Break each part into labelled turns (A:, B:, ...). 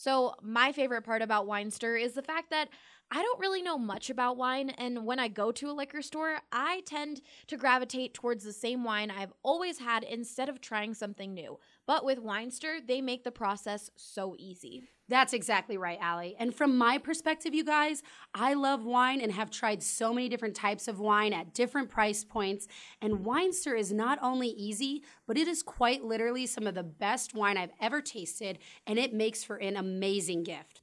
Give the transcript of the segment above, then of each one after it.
A: So, my favorite part about Winestyr is the fact that I don't really know much about wine, and when I go to a liquor store, I tend to gravitate towards the same wine I've always had instead of trying something new. But with Winestyr, they make the process so easy.
B: That's exactly right, Allie. And from my perspective, you guys, I love wine and have tried so many different types of wine at different price points. And Winestyr is not only easy, but it is quite literally some of the best wine I've ever tasted, and it makes for an amazing gift.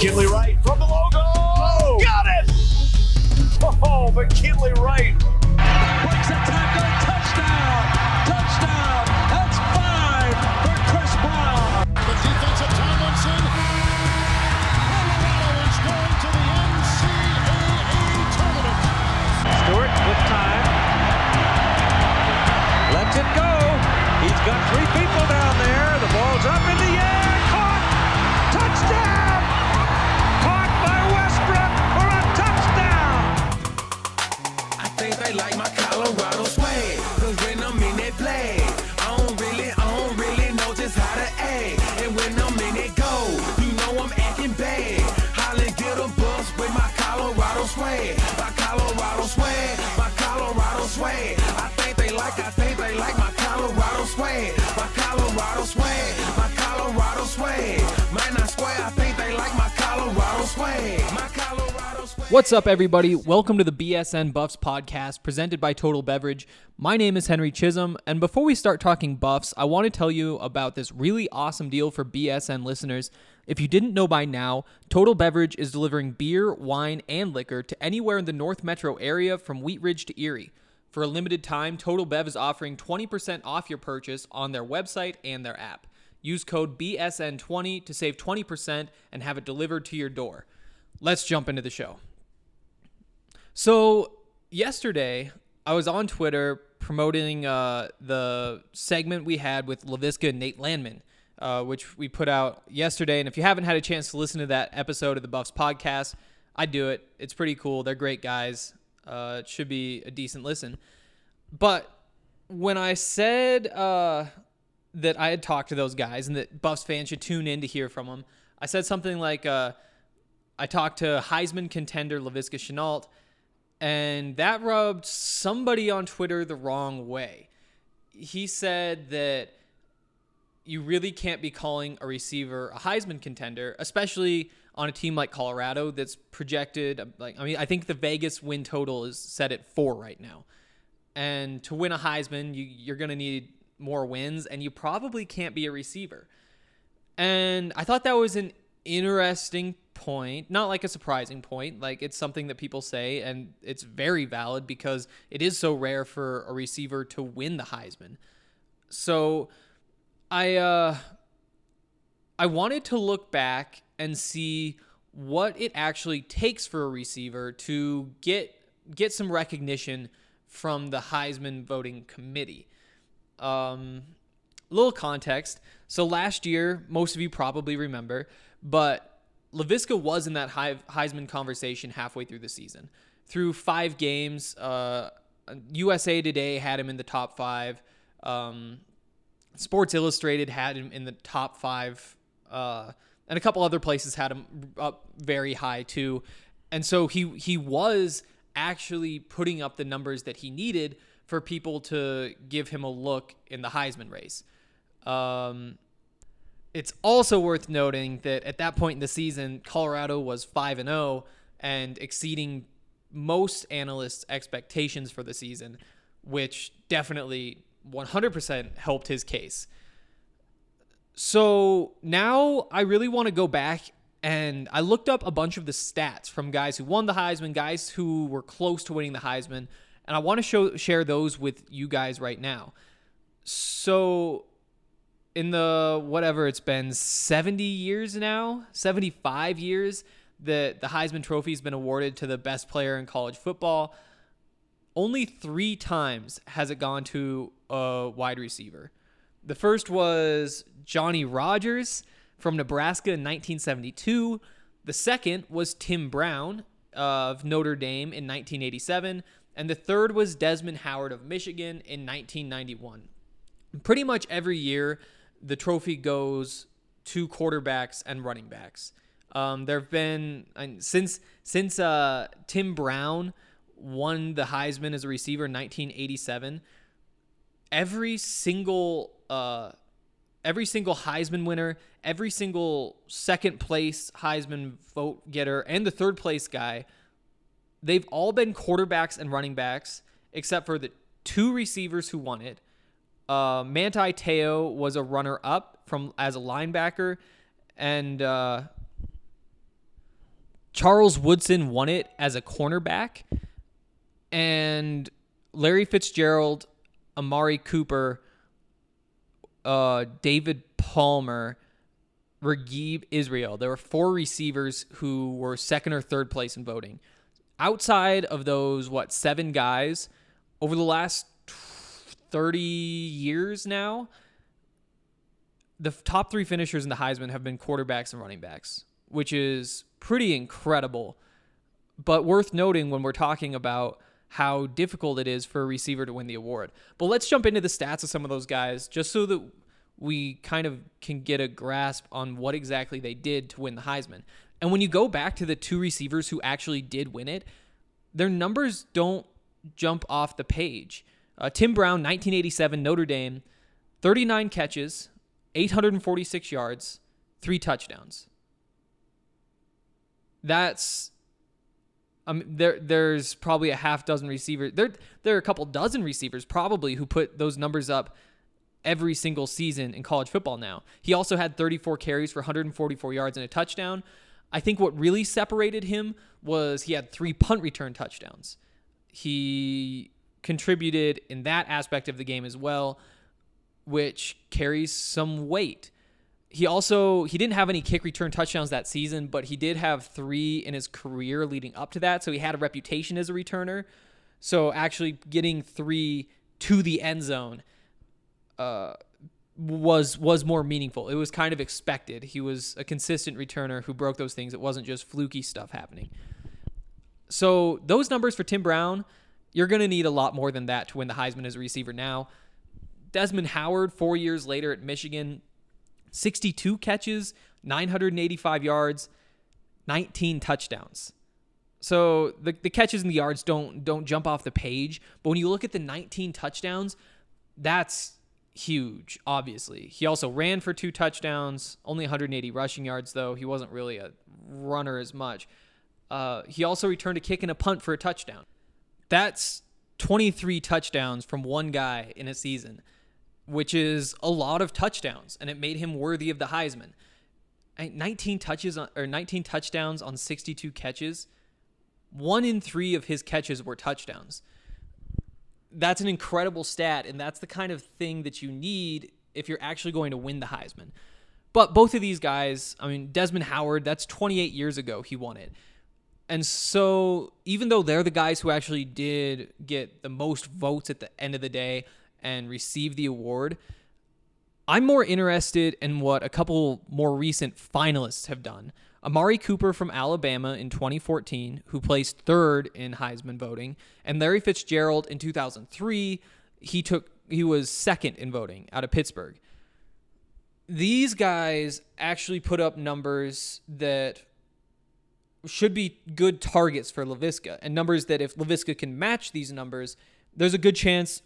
C: McKinley Wright
D: What's up, everybody? Welcome to the BSN Buffs podcast presented by Total Beverage. My name is Henry Chisholm, and before we start talking Buffs, I want to tell you about this really awesome deal for BSN listeners. If you didn't know by now, Total Beverage is delivering beer, wine, and liquor to anywhere in the North Metro area from Wheat Ridge to Erie. For a limited time, Total Bev is offering 20% off your purchase on their website and their app. Use code BSN20 to save 20% and have it delivered to your door. Let's jump into the show. So, yesterday, I was on Twitter promoting uh, the segment we had with Laviska and Nate Landman, uh, which we put out yesterday. And if you haven't had a chance to listen to that episode of the Buffs podcast, I do it. It's pretty cool. They're great guys. Uh, it should be a decent listen. But when I said uh, that I had talked to those guys and that Buffs fans should tune in to hear from them, I said something like, uh, I talked to Heisman contender Laviska Shenault, and that rubbed somebody on Twitter the wrong way. He said that you really can't be calling a receiver a Heisman contender, especially on a team like Colorado that's projected like I mean I think the Vegas win total is set at 4 right now. And to win a Heisman, you you're going to need more wins and you probably can't be a receiver. And I thought that was an interesting point, not like a surprising point. Like it's something that people say, and it's very valid because it is so rare for a receiver to win the Heisman. So I uh I wanted to look back and see what it actually takes for a receiver to get get some recognition from the Heisman voting committee. Um, little context. So last year, most of you probably remember, but Laviska was in that Heisman conversation halfway through the season. Through five games, uh, USA Today had him in the top five. Um, Sports Illustrated had him in the top five, uh, and a couple other places had him up very high too. And so he he was actually putting up the numbers that he needed for people to give him a look in the Heisman race. Um, it's also worth noting that at that point in the season, Colorado was 5 and 0 and exceeding most analysts' expectations for the season, which definitely 100% helped his case. So now I really want to go back and I looked up a bunch of the stats from guys who won the Heisman, guys who were close to winning the Heisman, and I want to show share those with you guys right now. So in the whatever it's been 70 years now, 75 years that the Heisman trophy has been awarded to the best player in college football. Only 3 times has it gone to a wide receiver. The first was Johnny Rodgers from Nebraska in 1972. The second was Tim Brown of Notre Dame in 1987. And the third was Desmond Howard of Michigan in 1991. Pretty much every year, the trophy goes to quarterbacks and running backs. Um, there have been since since uh, Tim Brown won the Heisman as a receiver in 1987. Every single uh, every single Heisman winner, every single second place Heisman vote getter, and the third place guy, they've all been quarterbacks and running backs, except for the two receivers who won it. Uh, Manti Te'o was a runner up from as a linebacker, and uh, Charles Woodson won it as a cornerback, and Larry Fitzgerald, Amari Cooper uh, David Palmer, Raghib Ismail. There were four receivers who were second or third place in voting. Outside of those, what, seven guys, over the last 30 years now, the top three finishers in the Heisman have been quarterbacks and running backs, which is pretty incredible. But worth noting when we're talking about how difficult it is for a receiver to win the award. But let's jump into the stats of some of those guys just so that we kind of can get a grasp on what exactly they did to win the Heisman. And when you go back to the two receivers who actually did win it, their numbers don't jump off the page. Uh, Tim Brown, 1987, Notre Dame, 39 catches, 846 yards, three touchdowns. That's um, there there's probably a half dozen receivers. There there are a couple dozen receivers probably who put those numbers up every single season in college football now. He also had 34 carries for 144 yards and a touchdown. I think what really separated him was he had three punt return touchdowns. He contributed in that aspect of the game as well, which carries some weight he also he didn't have any kick return touchdowns that season, but he did have three in his career leading up to that. So he had a reputation as a returner. So actually getting three to the end zone uh, was was more meaningful. It was kind of expected. He was a consistent returner who broke those things. It wasn't just fluky stuff happening. So those numbers for Tim Brown, you're going to need a lot more than that to win the Heisman as a receiver now. Desmond Howard, four years later at Michigan, 62 catches, 985 yards, 19 touchdowns. So the, the catches and the yards don't don't jump off the page, but when you look at the 19 touchdowns, that's huge, obviously. He also ran for two touchdowns, only 180 rushing yards though. He wasn't really a runner as much. Uh, he also returned a kick and a punt for a touchdown. That's 23 touchdowns from one guy in a season which is a lot of touchdowns, and it made him worthy of the Heisman. 19 touches on, or 19 touchdowns on 62 catches. One in three of his catches were touchdowns. That's an incredible stat, and that's the kind of thing that you need if you're actually going to win the Heisman. But both of these guys, I mean, Desmond Howard, that's 28 years ago he won it. And so, even though they're the guys who actually did get the most votes at the end of the day and receive the award, I'm more interested in what a couple more recent finalists have done. Amari Cooper from Alabama in 2014, who placed third in Heisman voting, and Larry Fitzgerald in 2003, he took he was second in voting out of Pittsburgh. These guys actually put up numbers that should be good targets for Laviska, and numbers that if Laviska can match these numbers, there's a good chance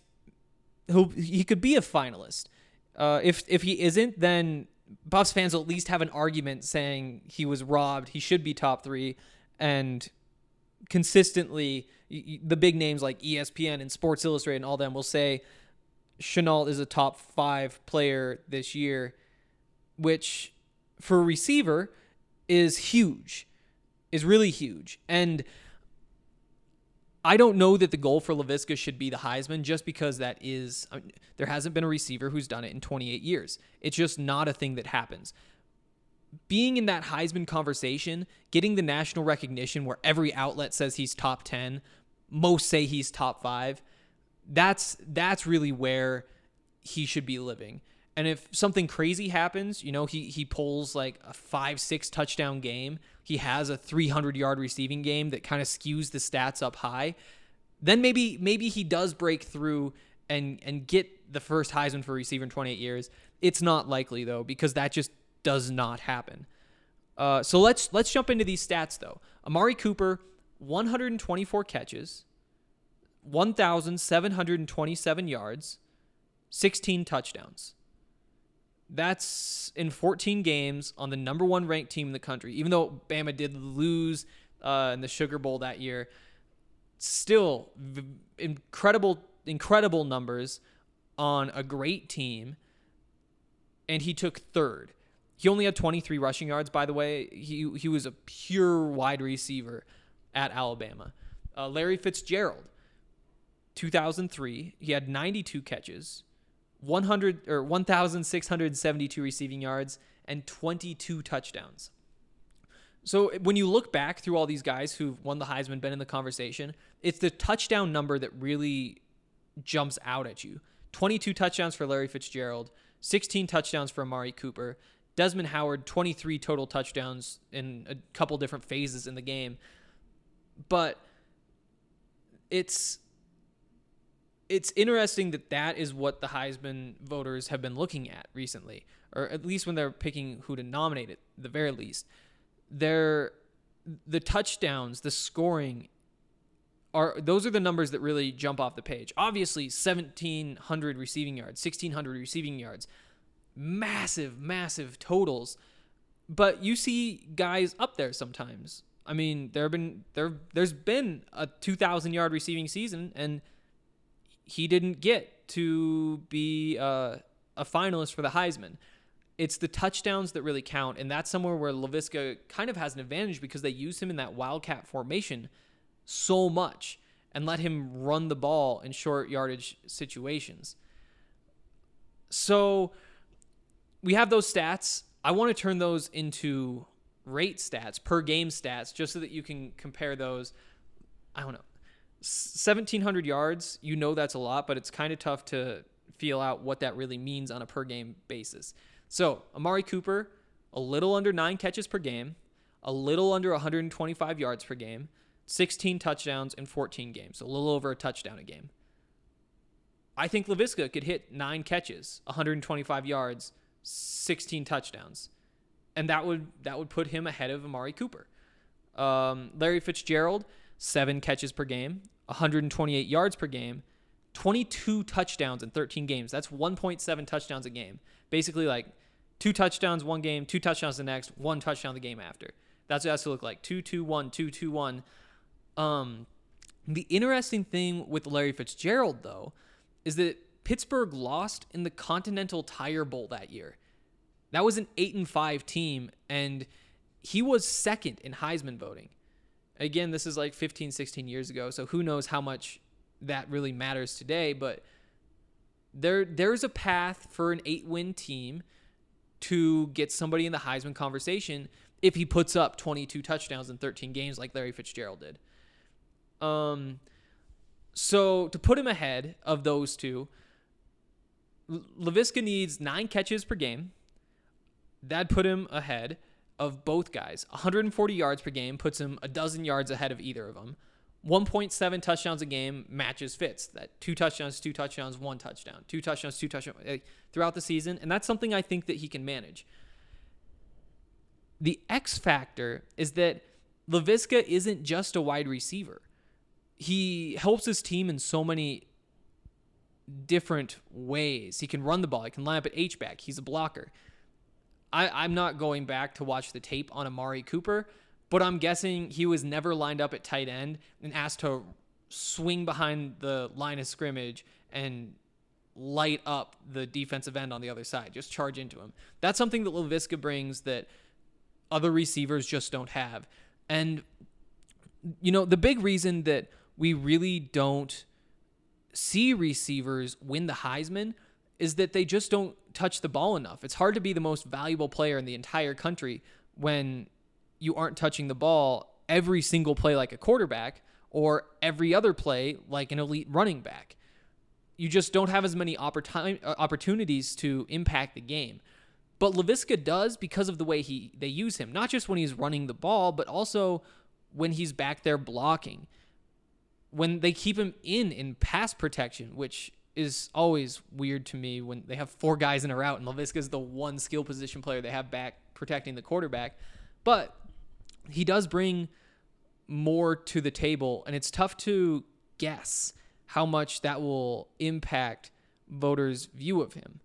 D: he'll he could be a finalist. Uh, if if he isn't, then Buffs fans will at least have an argument saying he was robbed. He should be top three, and consistently the big names like ESPN and Sports Illustrated and all them will say Shenault is a top five player this year, which for a receiver is huge, is really huge. And I don't know that the goal for Laviska should be the Heisman just because that is, I mean, there hasn't been a receiver who's done it in 28 years. It's just not a thing that happens. Being in that Heisman conversation, getting the national recognition where every outlet says he's top 10, most say he's top 5, that's that's really where he should be living. And if something crazy happens, you know, he he pulls like a 5-6 touchdown game, he has a 300 yard receiving game that kind of skews the stats up high, then maybe maybe he does break through and and get the first Heisman for receiver in 28 years. It's not likely though because that just does not happen. Uh, so let's let's jump into these stats though. Amari Cooper, 124 catches, 1,727 yards, 16 touchdowns. That's in 14 games on the number one ranked team in the country. Even though Bama did lose uh, in the Sugar Bowl that year, still v- incredible, incredible numbers on a great team. And he took third. He only had 23 rushing yards, by the way. He he was a pure wide receiver at Alabama. Uh, Larry Fitzgerald, 2003, he had 92 catches, 100 or 1,672 receiving yards, and 22 touchdowns. So when you look back through all these guys who've won the Heisman, been in the conversation, it's the touchdown number that really jumps out at you. 22 touchdowns for Larry Fitzgerald, 16 touchdowns for Amari Cooper, Desmond Howard, 23 total touchdowns in a couple different phases in the game. But it's it's interesting that that is what the Heisman voters have been looking at recently, or at least when they're picking who to nominate at the very least. They're the touchdowns, the scoring are those are the numbers that really jump off the page. Obviously, 1700 receiving yards, 1600 receiving yards. Massive, massive totals. But you see guys up there sometimes. I mean, there have been there there's been a 2000 yard receiving season and he didn't get to be uh, a finalist for the Heisman. It's the touchdowns that really count, and that's somewhere where Laviska kind of has an advantage because they use him in that wildcat formation so much and let him run the ball in short yardage situations. So we have those stats. I want to turn those into rate stats, per game stats, just so that you can compare those. I don't know. 1700 yards, you know that's a lot, but it's kind of tough to feel out what that really means on a per game basis. So, Amari Cooper, a little under nine catches per game, a little under 125 yards per game, 16 touchdowns in 14 games, a little over a touchdown a game. I think Laviska could hit nine catches, 125 yards, 16 touchdowns, and that would that would put him ahead of Amari Cooper. Um, Larry Fitzgerald, seven catches per game, 128 yards per game, 22 touchdowns in 13 games. That's 1.7 touchdowns a game. Basically, like two touchdowns one game, two touchdowns the next, one touchdown the game after. That's what it has to look like. 2 2 1, 2 2 1. Um, the interesting thing with Larry Fitzgerald, though, is that Pittsburgh lost in the Continental Tire Bowl that year. That was an 8 and 5 team and he was second in Heisman voting. Again, this is like 15, 16 years ago, so who knows how much that really matters today, but there there's a path for an 8-win team to get somebody in the Heisman conversation if he puts up 22 touchdowns in 13 games like Larry Fitzgerald did. Um so to put him ahead of those two, Laviska needs nine catches per game. That put him ahead of both guys. 140 yards per game puts him a dozen yards ahead of either of them. 1.7 touchdowns a game matches Fitz. That two touchdowns, two touchdowns, one touchdown, two touchdowns, two touchdowns eh, throughout the season, and that's something I think that he can manage. The X factor is that Laviska isn't just a wide receiver. He helps his team in so many different ways. He can run the ball. He can line up at H back. He's a blocker. I, I'm not going back to watch the tape on Amari Cooper, but I'm guessing he was never lined up at tight end and asked to swing behind the line of scrimmage and light up the defensive end on the other side, just charge into him. That's something that Laviska brings that other receivers just don't have. And you know, the big reason that we really don't see receivers win the Heisman is that they just don't touch the ball enough. It's hard to be the most valuable player in the entire country when you aren't touching the ball every single play like a quarterback or every other play like an elite running back. You just don't have as many uh, opportunities to impact the game. But Laviska does because of the way he they use him, not just when he's running the ball, but also when he's back there blocking. When they keep him in in pass protection, which is always weird to me when they have four guys in a route and Laviska is the one skill position player they have back protecting the quarterback. But he does bring more to the table, and it's tough to guess how much that will impact voters' view of him.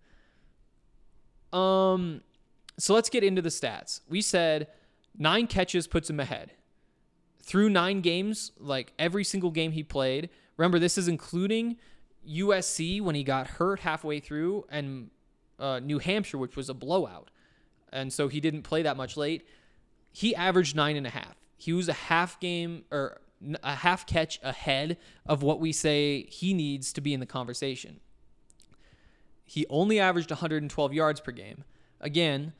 D: Um, so let's get into the stats. We said nine catches puts him ahead. Through nine games, like every single game he played, remember this is including USC when he got hurt halfway through, and uh, New Hampshire, which was a blowout. And so he didn't play that much late. He averaged nine and a half. He was a half game or a half catch ahead of what we say he needs to be in the conversation. He only averaged 112 yards per game. Again,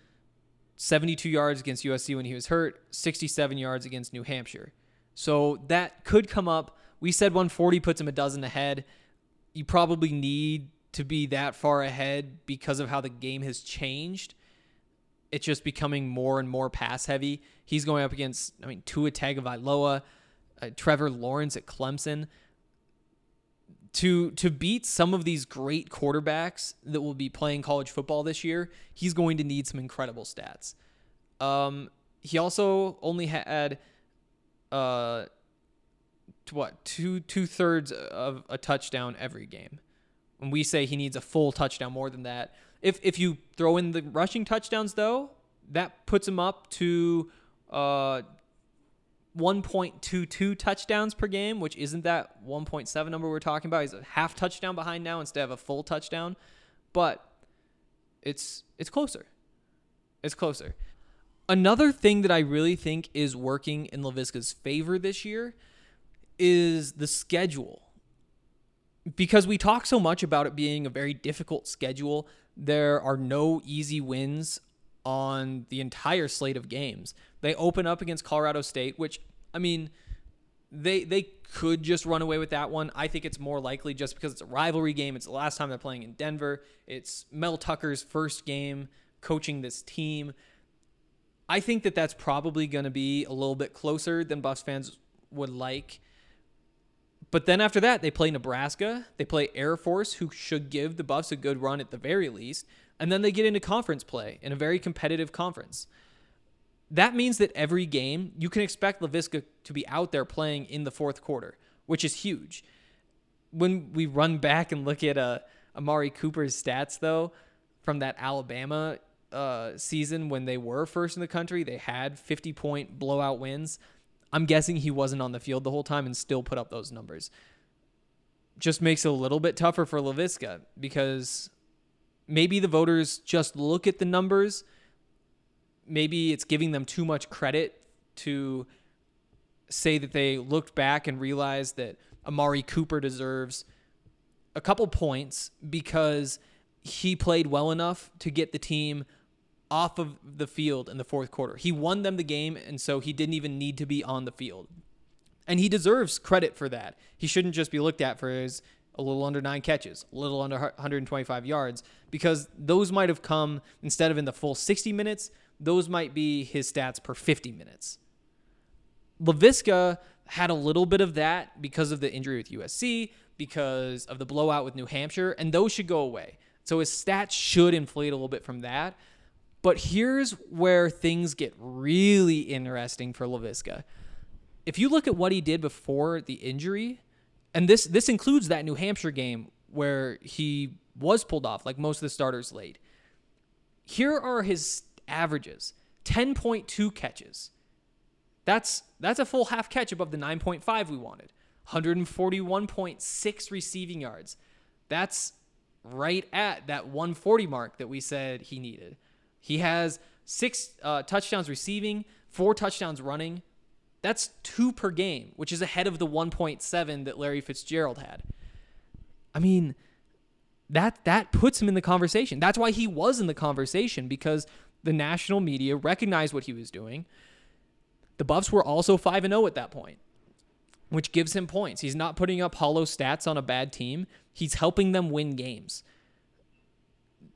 D: 72 yards against USC when he was hurt, 67 yards against New Hampshire. So that could come up. We said 140 puts him a dozen ahead you probably need to be that far ahead because of how the game has changed. It's just becoming more and more pass heavy. He's going up against, I mean, Tua Tagovailoa, uh, Trevor Lawrence at Clemson. To to beat some of these great quarterbacks that will be playing college football this year, he's going to need some incredible stats. Um, he also only had uh, what two two thirds of a touchdown every game. When we say he needs a full touchdown, more than that. If if you throw in the rushing touchdowns, though, that puts him up to uh, 1.22 touchdowns per game, which isn't that 1.7 number we're talking about. He's a half touchdown behind now instead of a full touchdown, but it's it's closer. It's closer. Another thing that I really think is working in Laviska's favor this year is the schedule. Because we talk so much about it being a very difficult schedule, there are no easy wins on the entire slate of games. They open up against Colorado State, which I mean, they they could just run away with that one. I think it's more likely just because it's a rivalry game. It's the last time they're playing in Denver. It's Mel Tucker's first game coaching this team. I think that that's probably going to be a little bit closer than Buffs fans would like. But then after that, they play Nebraska, they play Air Force, who should give the Buffs a good run at the very least, and then they get into conference play in a very competitive conference. That means that every game you can expect Laviska to be out there playing in the fourth quarter, which is huge. When we run back and look at uh, Amari Cooper's stats, though, from that Alabama uh, season when they were first in the country, they had 50 point blowout wins. I'm guessing he wasn't on the field the whole time and still put up those numbers. just makes it a little bit tougher for Laviska because maybe the voters just look at the numbers. Maybe it's giving them too much credit to say that they looked back and realized that Amari Cooper deserves a couple points because he played well enough to get the team off of the field in the fourth quarter. He won them the game, and so he didn't even need to be on the field. And he deserves credit for that. He shouldn't just be looked at for his a little under nine catches, a little under 125 yards, because those might have come instead of in the full 60 minutes, those might be his stats per 50 minutes. Laviska had a little bit of that because of the injury with USC, because of the blowout with New Hampshire, and those should go away. So his stats should inflate a little bit from that. But here's where things get really interesting for Laviska. If you look at what he did before the injury, and this this includes that New Hampshire game where he was pulled off like most of the starters late. Here are his averages. 10.2 catches. That's that's a full half catch above the 9.5 we wanted. 141.6 receiving yards. That's right at that 140 mark that we said he needed. He has six uh, touchdowns receiving, four touchdowns running. That's two per game, which is ahead of the 1.7 that Larry Fitzgerald had. I mean, that that puts him in the conversation. That's why he was in the conversation because the national media recognized what he was doing. The Buffs were also 5 and 0 at that point, which gives him points. He's not putting up hollow stats on a bad team. He's helping them win games.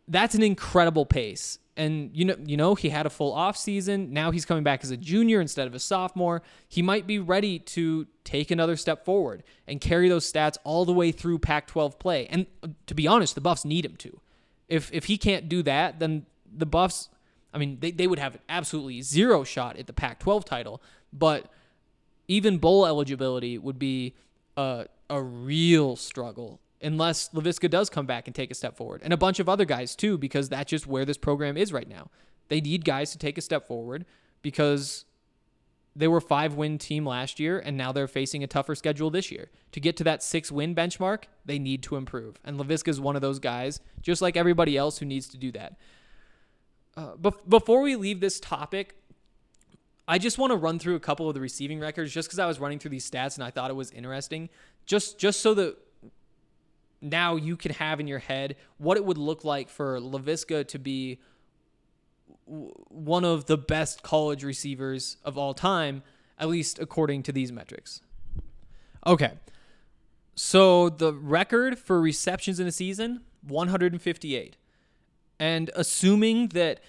D: That's an incredible pace. And you know you know he had a full off season. Now he's coming back as a junior instead of a sophomore. He might be ready to take another step forward and carry those stats all the way through Pac-12 play. And uh, to be honest the Buffs need him to. If if he can't do that then the Buffs I mean they, they would have absolutely zero shot at the Pac-12 title. But even bowl eligibility would be a a real struggle unless Laviska does come back and take a step forward. And a bunch of other guys too, because that's just where this program is right now. They need guys to take a step forward because they were five win team last year and now they're facing a tougher schedule this year. To get to that six win benchmark, they need to improve. And Laviska is one of those guys, just like everybody else who needs to do that. Uh, bef- before we leave this topic, I just want to run through a couple of the receiving records just because I was running through these stats and I thought it was interesting. Just just so that now you can have in your head what it would look like for Laviska to be one of the best college receivers of all time, at least according to these metrics. Okay. So the record for receptions in a season, 158. And assuming that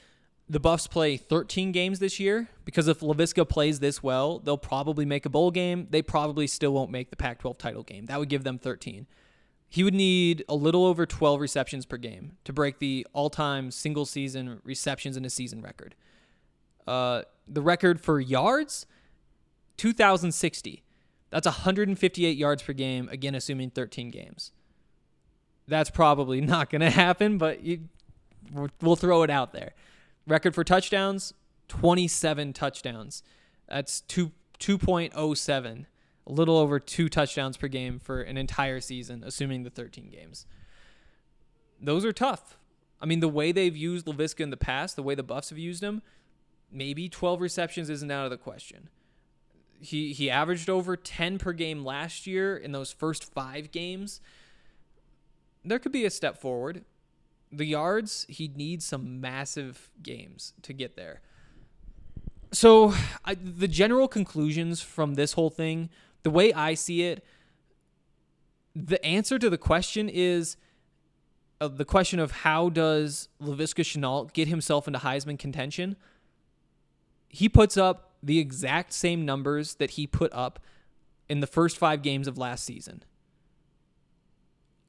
D: the Buffs play 13 games this year, because if Laviska plays this well, they'll probably make a bowl game. They probably still won't make the Pac 12 title game. That would give them 13 he would need a little over 12 receptions per game to break the all-time single season receptions in a season record. Uh, the record for yards, 2,060. That's 158 yards per game, again, assuming 13 games. That's probably not going to happen, but you, we'll throw it out there. Record for touchdowns, 27 touchdowns. That's 2, 2.07 a little over two touchdowns per game for an entire season, assuming the 13 games. Those are tough. I mean, the way they've used Laviska in the past, the way the Buffs have used him, maybe 12 receptions isn't out of the question. He he averaged over 10 per game last year in those first five games. There could be a step forward. The yards, he needs some massive games to get there. So, I, the general conclusions from this whole thing the way I see it, the answer to the question is uh, the question of how does Laviska Shenault get himself into Heisman contention? He puts up the exact same numbers that he put up in the first five games of last season.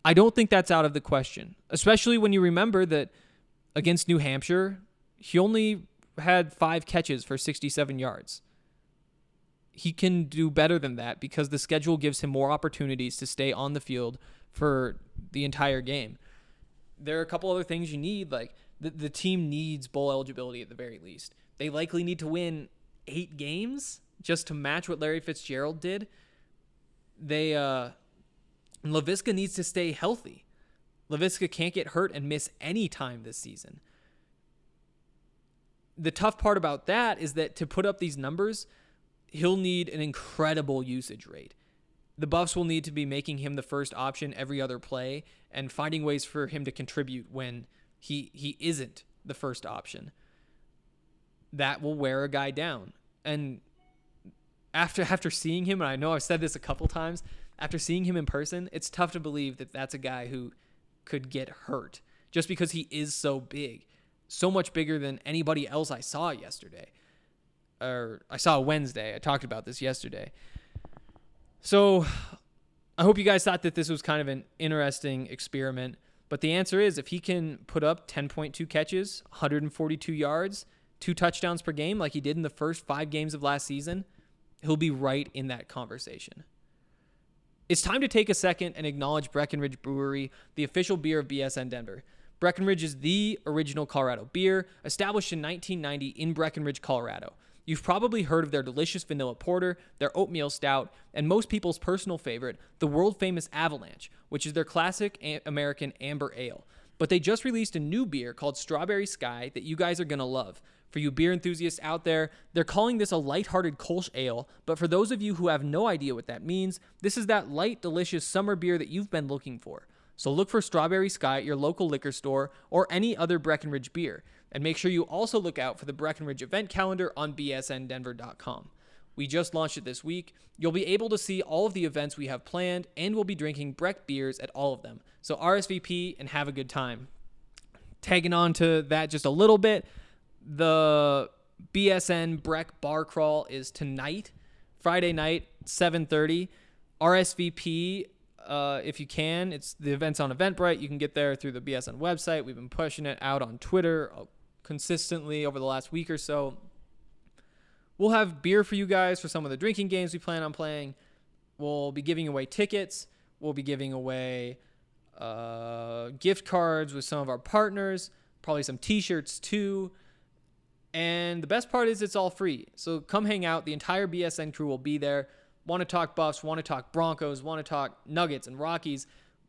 D: I don't think that's out of the question, especially when you remember that against New Hampshire, he only had five catches for 67 yards he can do better than that because the schedule gives him more opportunities to stay on the field for the entire game. There are a couple other things you need, like the, the team needs bowl eligibility at the very least. They likely need to win eight games just to match what Larry Fitzgerald did. They uh Laviska needs to stay healthy. Laviska can't get hurt and miss any time this season. The tough part about that is that to put up these numbers, he'll need an incredible usage rate. The Buffs will need to be making him the first option every other play and finding ways for him to contribute when he he isn't the first option. That will wear a guy down. And after after seeing him, and I know I've said this a couple times, after seeing him in person, it's tough to believe that that's a guy who could get hurt just because he is so big, so much bigger than anybody else I saw yesterday. Or I saw Wednesday. I talked about this yesterday. So I hope you guys thought that this was kind of an interesting experiment. But the answer is if he can put up 10.2 catches, 142 yards, two touchdowns per game like he did in the first five games of last season, he'll be right in that conversation. It's time to take a second and acknowledge Breckenridge Brewery, the official beer of BSN Denver. Breckenridge is the original Colorado beer, established in 1990 in Breckenridge, Colorado. You've probably heard of their delicious vanilla porter, their oatmeal stout, and most people's personal favorite, the world famous Avalanche, which is their classic American amber ale. But they just released a new beer called Strawberry Sky that you guys are going to love. For you beer enthusiasts out there, they're calling this a light-hearted Kolsch ale, but for those of you who have no idea what that means, this is that light, delicious summer beer that you've been looking for. So look for Strawberry Sky at your local liquor store or any other Breckenridge beer. And make sure you also look out for the Breckenridge event calendar on bsndenver.com. We just launched it this week. You'll be able to see all of the events we have planned, and we'll be drinking Breck beers at all of them. So RSVP and have a good time. Tagging on to that just a little bit, the BSN Breck Bar Crawl is tonight, Friday night, 7:30. RSVP uh, if you can. It's the event's on Eventbrite. You can get there through the BSN website. We've been pushing it out on Twitter consistently over the last week or so. We'll have beer for you guys for some of the drinking games we plan on playing. We'll be giving away tickets. We'll be giving away uh, gift cards with some of our partners, probably some t shirts too. And the best part is it's all free. So come hang out. The entire BSN crew will be there. Want to talk Buffs, want to talk Broncos, want to talk Nuggets and Rockies.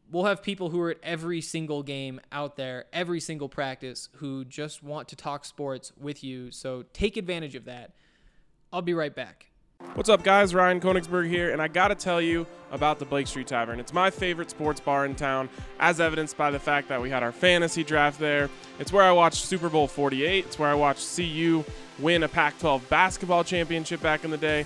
D: We'll have people who are at every single game out there, every single practice, who just want to talk sports with you. So take advantage of that. I'll be right back.
E: What's up, guys? Ryan Koenigsberg here, and I gotta tell you about the Blake Street Tavern. It's my favorite sports bar in town, as evidenced by the fact that we had our fantasy draft there. It's where I watched Super Bowl 48, it's where I watched CU win a Pac 12 basketball championship back in the day.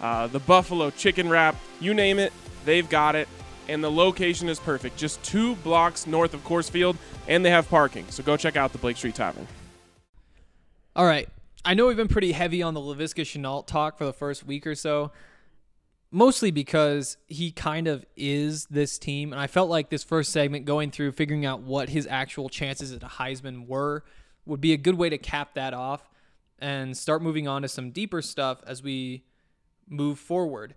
E: uh, the buffalo chicken wrap, you name it, they've got it. And the location is perfect, just two blocks north of Coors Field, and they have parking. So go check out the Blake Street Tavern.
D: All right. I know we've been pretty heavy on the Laviska Shenault talk for the first week or so, mostly because he kind of is this team. And I felt like this first segment, going through figuring out what his actual chances at a Heisman were, would be a good way to cap that off and start moving on to some deeper stuff as we move forward.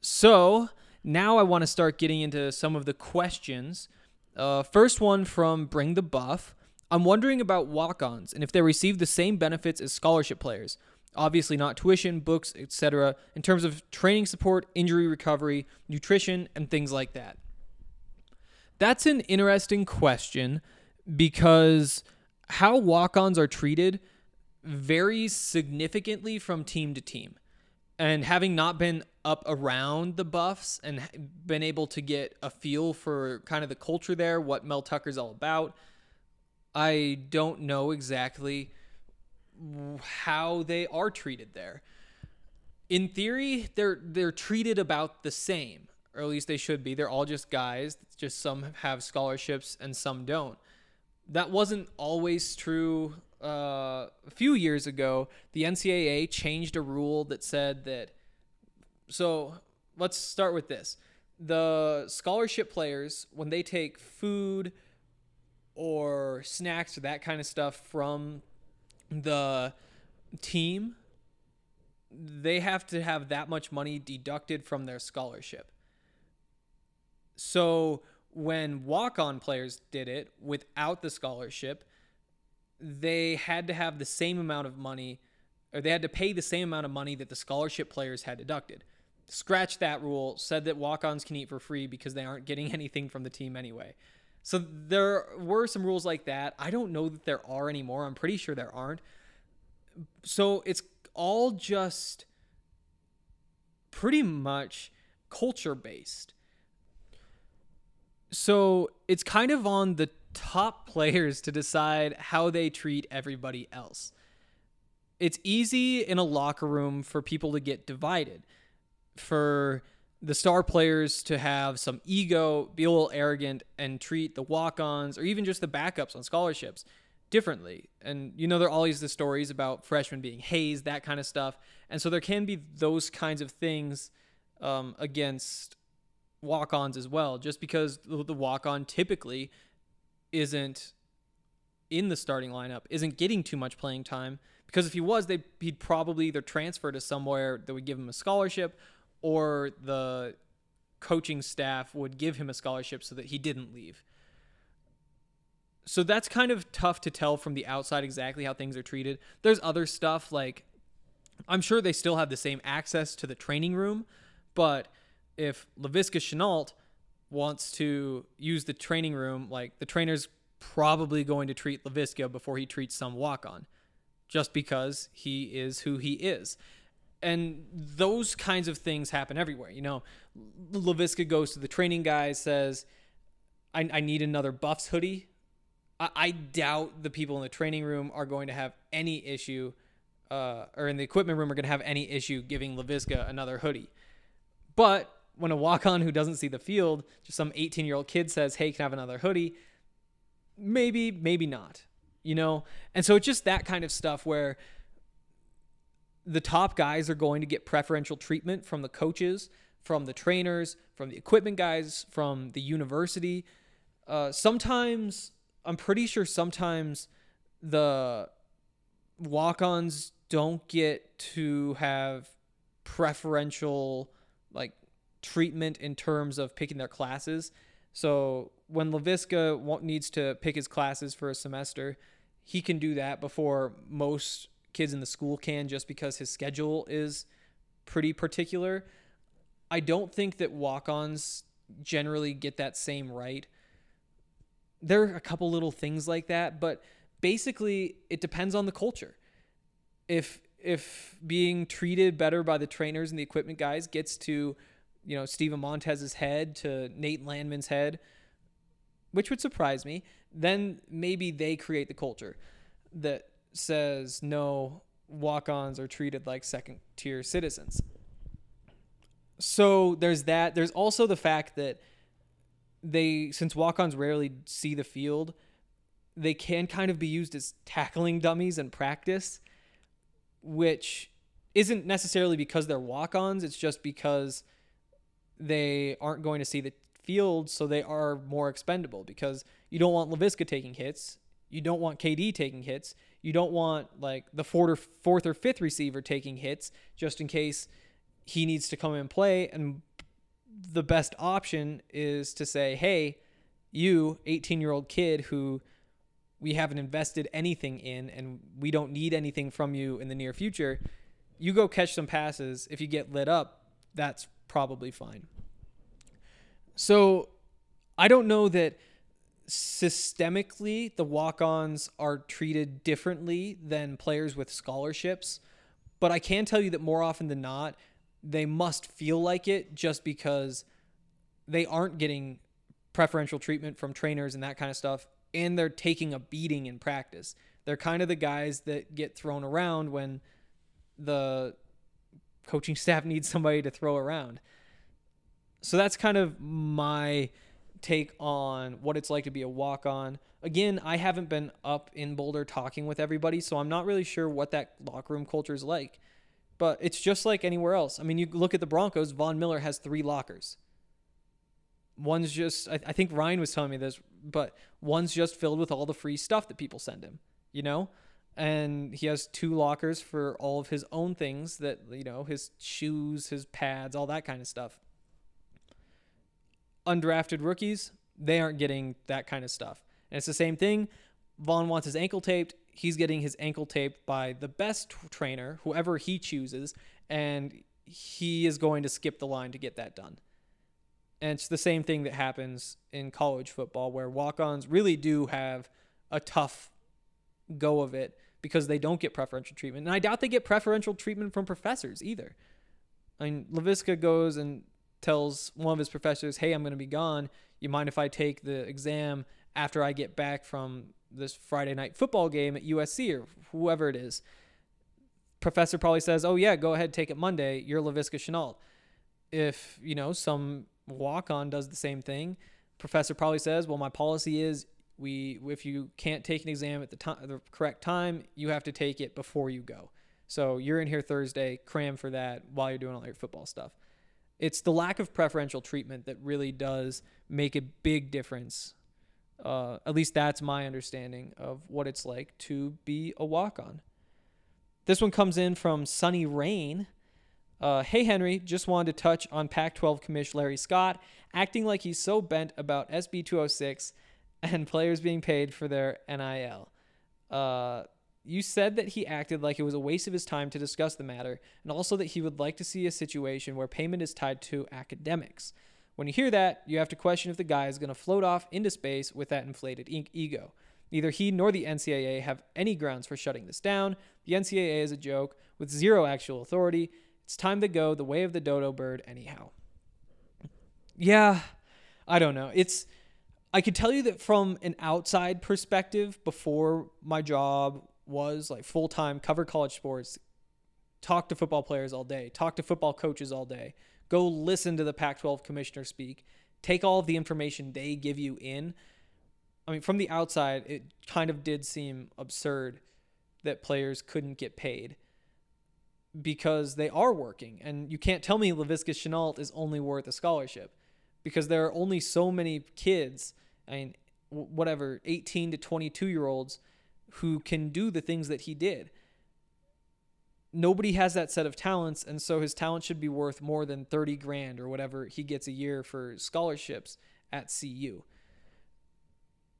D: So now I want to start getting into some of the questions. Uh, first one from Bring the Buff. I'm wondering about walk ons and if they receive the same benefits as scholarship players. Obviously, not tuition, books, etc., in terms of training support, injury recovery, nutrition, and things like that. That's an interesting question because how walk ons are treated varies significantly from team to team. And having not been up around the Buffs and been able to get a feel for kind of the culture there, what Mel Tucker's all about, I don't know exactly how they are treated there. In theory, they're they're treated about the same, or at least they should be. They're all just guys. Just some have scholarships and some don't. That wasn't always true uh, a few years ago, the NCAA changed a rule that said that. So let's start with this. the scholarship players when they take food or snacks or that kind of stuff from the team they have to have that much money deducted from their scholarship so when walk-on players did it without the scholarship they had to have the same amount of money or they had to pay the same amount of money that the scholarship players had deducted scratched that rule, said that walk ons can eat for free because they aren't getting anything from the team anyway. So there were some rules like that. I don't know that there are anymore. I'm pretty sure there aren't. So it's all just pretty much culture based. So it's kind of on the top players to decide how they treat everybody else. It's easy in a locker room for people to get divided for the star players to have some ego, be a little arrogant, and treat the walk ons or even just the backups on scholarships differently. And you know, there are always the stories about freshmen being hazed, that kind of stuff. And so there can be those kinds of things um, against walk ons as well, just because the walk on typically isn't in the starting lineup, isn't getting too much playing time. Because if he was, they he'd probably either transfer to somewhere that would give him a scholarship or the coaching staff would give him a scholarship so that he didn't leave. So that's kind of tough to tell from the outside exactly how things are treated. There's other stuff like I'm sure they still have the same access to the training room, but if Laviska Shenault wants to use the training room, like the trainer's probably going to treat Laviska before he treats some walk on, just because he is who he is and those kinds of things happen everywhere. You know, Laviska goes to the training guy, says, I, I need another Buffs hoodie. I, I, doubt the people in the training room are going to have any issue, uh, or in the equipment room are going to have any issue giving Laviska another hoodie. But when a walk on who doesn't see the field, just some 18 year old kid says, Hey, can I have another hoodie? Maybe, maybe not, you know? And so it's just that kind of stuff where the top guys are going to get preferential treatment from the coaches, from the trainers, from the equipment guys, from the university. Uh, sometimes, I'm pretty sure sometimes the walk ons don't get to have preferential like treatment in terms of picking their classes. So when Laviska needs to pick his classes for a semester, he can do that before most kids in the school can just because his schedule is pretty particular. I don't think that walk ons generally get that same right. There are a couple little things like that, but basically it depends on the culture. If if being treated better by the trainers and the equipment guys gets to, you know, Steven Montez's head to Nate Landman's head, which would surprise me, then maybe they create the culture that says no walk-ons are treated like second tier citizens. So there's that. There's also the fact that they since walk-ons rarely see the field, they can kind of be used as tackling dummies in practice, which isn't necessarily because they're walk-ons, it's just because they aren't going to see the field, so they are more expendable because you don't want Laviska taking hits, you don't want KD taking hits, you don't want like the fourth or fourth or fifth receiver taking hits just in case he needs to come and play. And the best option is to say, hey, you, 18 year old kid who we haven't invested anything in and we don't need anything from you in the near future, you go catch some passes. If you get lit up, that's probably fine. So I don't know that systemically the walk-ons are treated differently than players with scholarships but i can tell you that more often than not they must feel like it just because they aren't getting preferential treatment from trainers and that kind of stuff and they're taking a beating in practice they're kind of the guys that get thrown around when the coaching staff needs somebody to throw around so that's kind of my take on what it's like to be a walk on. Again, I haven't been up in Boulder talking with everybody, so I'm not really sure what that locker room culture is like. But it's just like anywhere else. I mean, you look at the Broncos, Von Miller has three lockers. one's just I, I think Ryan was telling me this, but one's just filled with all the free stuff that people send him, you know? And he has two lockers for all of his own things that, you know, his shoes, his pads, all that kind of stuff. Undrafted rookies, they aren't getting that kind of stuff. And it's the same thing. Von wants his ankle taped. He's getting his ankle taped by the best trainer, whoever he chooses, and he is going to skip the line to get that done. And it's the same thing that happens in college football, where walk ons really do have a tough go of it because they don't get preferential treatment. And I doubt they get preferential treatment from professors either. I mean, Laviska goes and tells one of his professors, Hey, I'm going to be gone. You mind if I take the exam after I get back from this Friday night football game at USC or whoever it is? Professor probably says, Oh, yeah, go ahead, take it Monday. You're Laviska Shenault. If, you know, some walk on does the same thing. Professor probably says, "Well, my policy is we if you can't take an exam at the time the correct time, you have to take it before you go. So you're in here Thursday, cram for that while you're doing all your football stuff." It's the lack of preferential treatment that really does make a big difference. Uh, at least that's my understanding of what it's like to be a walk on. This one comes in from Sunny Rain. Uh, hey, Henry, just wanted to touch on Pac 12 Commissioner Larry Scott acting like he's so bent about SB 206 and players being paid for their NIL. Uh, you said that he acted like it was a waste of his time to discuss the matter, and also that he would like to see a situation where payment is tied to academics. When you hear that, you have to question if the guy is going to float off into space with that inflated e- ego. Neither he nor the NCAA have any grounds for shutting this down. The NCAA is a joke with zero actual authority. It's time to go the way of the dodo bird, anyhow. Yeah, I don't know. It's I could tell you that from an outside perspective, before my job was like full time cover college sports, talk to football players all day, talk to football coaches all day, go listen to the Pac 12 commissioner speak, take all of the information they give you in. I mean, from the outside, it kind of did seem absurd that players couldn't get paid because they are working. And you can't tell me Laviska Shenault is only worth a scholarship because there are only so many kids, I mean, whatever, 18 to 22 year olds who can do the things that he did. Nobody has that set of talents, and so his talent should be worth more than 30 grand or whatever he gets a year for scholarships at CU.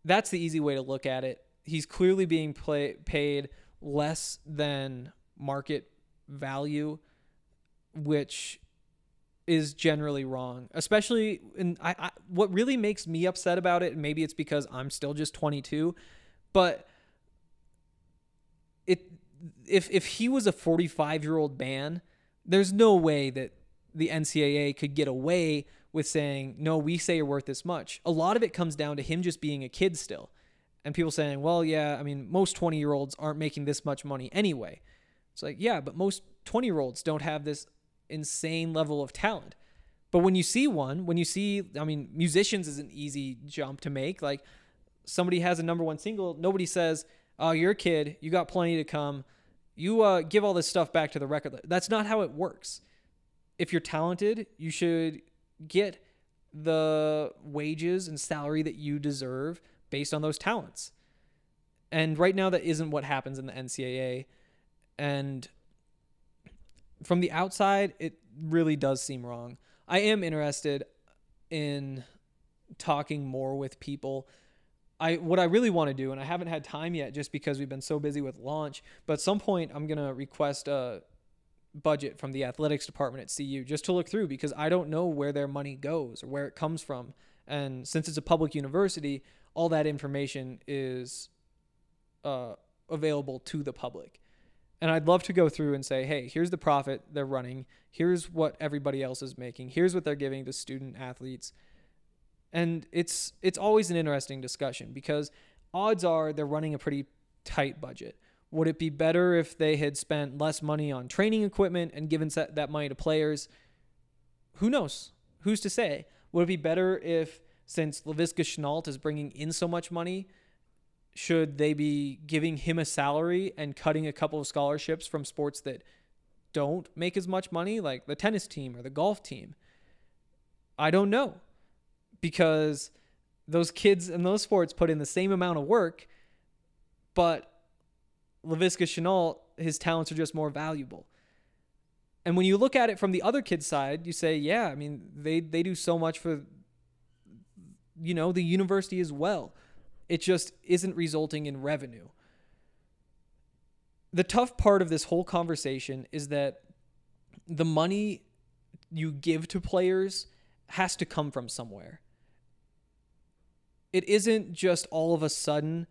D: That's the easy way to look at it. He's clearly being play, paid less than market value, which is generally wrong. Especially in I, I what really makes me upset about it, and maybe it's because I'm still just 22, but it if if he was a 45 year old man, there's no way that the NCAA could get away with saying no. We say you're worth this much. A lot of it comes down to him just being a kid still, and people saying, well, yeah, I mean, most 20 year olds aren't making this much money anyway. It's like, yeah, but most 20 year olds don't have this insane level of talent. But when you see one, when you see, I mean, musicians is an easy jump to make. Like somebody has a number one single, nobody says, "Oh, you're a kid, you got plenty to come. You uh, give all this stuff back to the record." That's not how it works. If you're talented, you should get the wages and salary that you deserve based on those talents. And right now, that isn't what happens in the NCAA. And from the outside, it really does seem wrong. I am interested in talking more with people. I what I really want to do, and I haven't had time yet, just because we've been so busy with launch. But at some point, I'm gonna request a budget from the athletics department at CU just to look through because I don't know where their money goes or where it comes from. And since it's a public university, all that information is uh, available to the public. And I'd love to go through and say, hey, here's the profit they're running. Here's what everybody else is making. Here's what they're giving to student athletes. And it's it's always an interesting discussion because odds are they're running a pretty tight budget. Would it be better if they had spent less money on training equipment and given that money to players? Who knows? Who's to say? Would it be better if, since Laviska Shenault is bringing in so much money, should they be giving him a salary and cutting a couple of scholarships from sports that don't make as much money, like the tennis team or the golf team? I don't know because those kids in those sports put in the same amount of work, but Laviska Shenault, his talents are just more valuable. And when you look at it from the other kid's side, you say, yeah, I mean, they they do so much for you know, the university as well. It just isn't resulting in revenue. The tough part of this whole conversation is that the money you give to players has to come from somewhere. It isn't just all of a sudden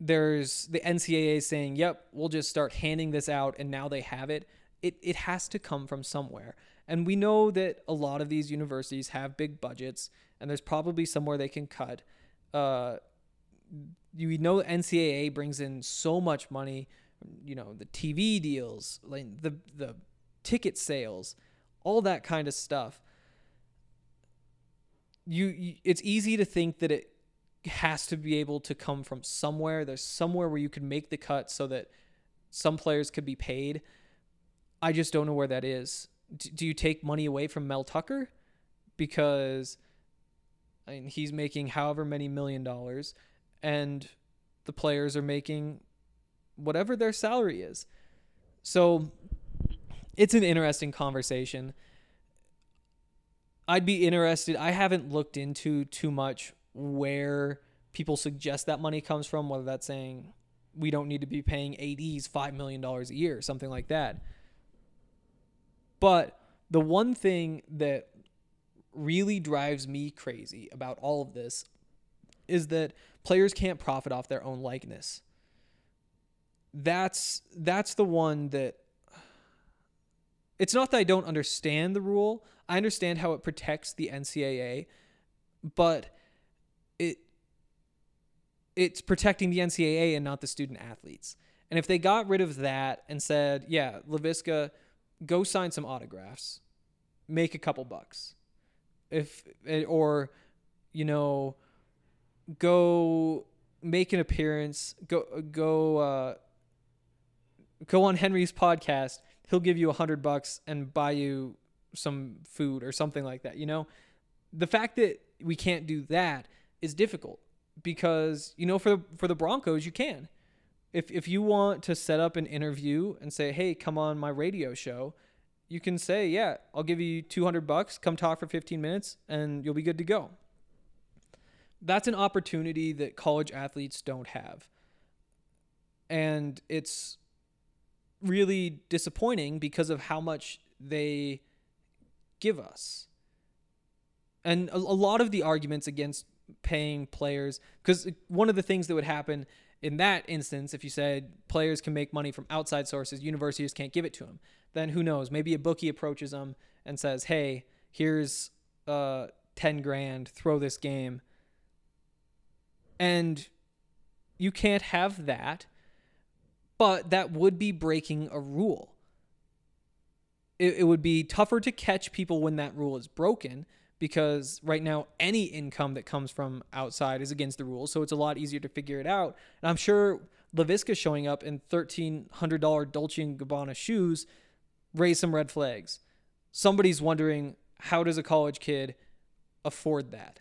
D: there's the NCAA saying, "Yep, we'll just start handing this out and now they have it." It it has to come from somewhere. And we know that a lot of these universities have big budgets and there's probably somewhere they can cut. Uh, you know NCAA brings in so much money, you know, the TV deals, like the the ticket sales, all that kind of stuff. You, you it's easy to think that it has to be able to come from somewhere. There's somewhere where you could make the cut so that some players could be paid. I just don't know where that is. Do you take money away from Mel Tucker because I mean, he's making however many million dollars, and the players are making whatever their salary is. So it's an interesting conversation. I'd be interested. I haven't looked into too much where people suggest that money comes from, whether that's saying we don't need to be paying ADs $5 million a year, something like that. But the one thing that really drives me crazy about all of this is that players can't profit off their own likeness. That's that's the one that it's not that I don't understand the rule. I understand how it protects the NCAA, but it it's protecting the NCAA and not the student athletes. And if they got rid of that and said, "Yeah, Laviska, go sign some autographs, make a couple bucks," if or you know go make an appearance go go uh go on henry's podcast. He'll give you a hundred bucks and buy you some food or something like that you know? The fact that we can't do that is difficult because you know for for the broncos you can. If if you want to set up an interview and say hey come on my radio show you can say, yeah, I'll give you 200 bucks, come talk for 15 minutes and you'll be good to go. That's an opportunity that college athletes don't have. And it's really disappointing because of how much they give us. And a, a lot of the arguments against paying players, because one of the things that would happen in that instance, if you said players can make money from outside sources, universities can't give it to them, then who knows? Maybe a bookie approaches them and says, "Hey, here's uh, ten grand. Throw this game." And you can't have that, but that would be breaking a rule. It, it would be tougher to catch people when that rule is broken because right now any income that comes from outside is against the rules, so it's a lot easier to figure it out. And I'm sure Laviska showing up in thirteen hundred dollar Dolce and Gabbana shoes raise some red flags. Somebody's wondering how does a college kid afford that?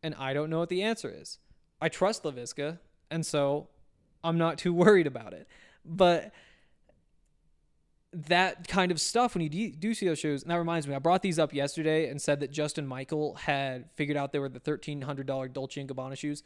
D: And I don't know what the answer is. I trust Laviska, and so I'm not too worried about it. But that kind of stuff when you do see those shows and that reminds me i brought these up yesterday and said that justin michael had figured out they were the $1300 dolce & gabbana shoes.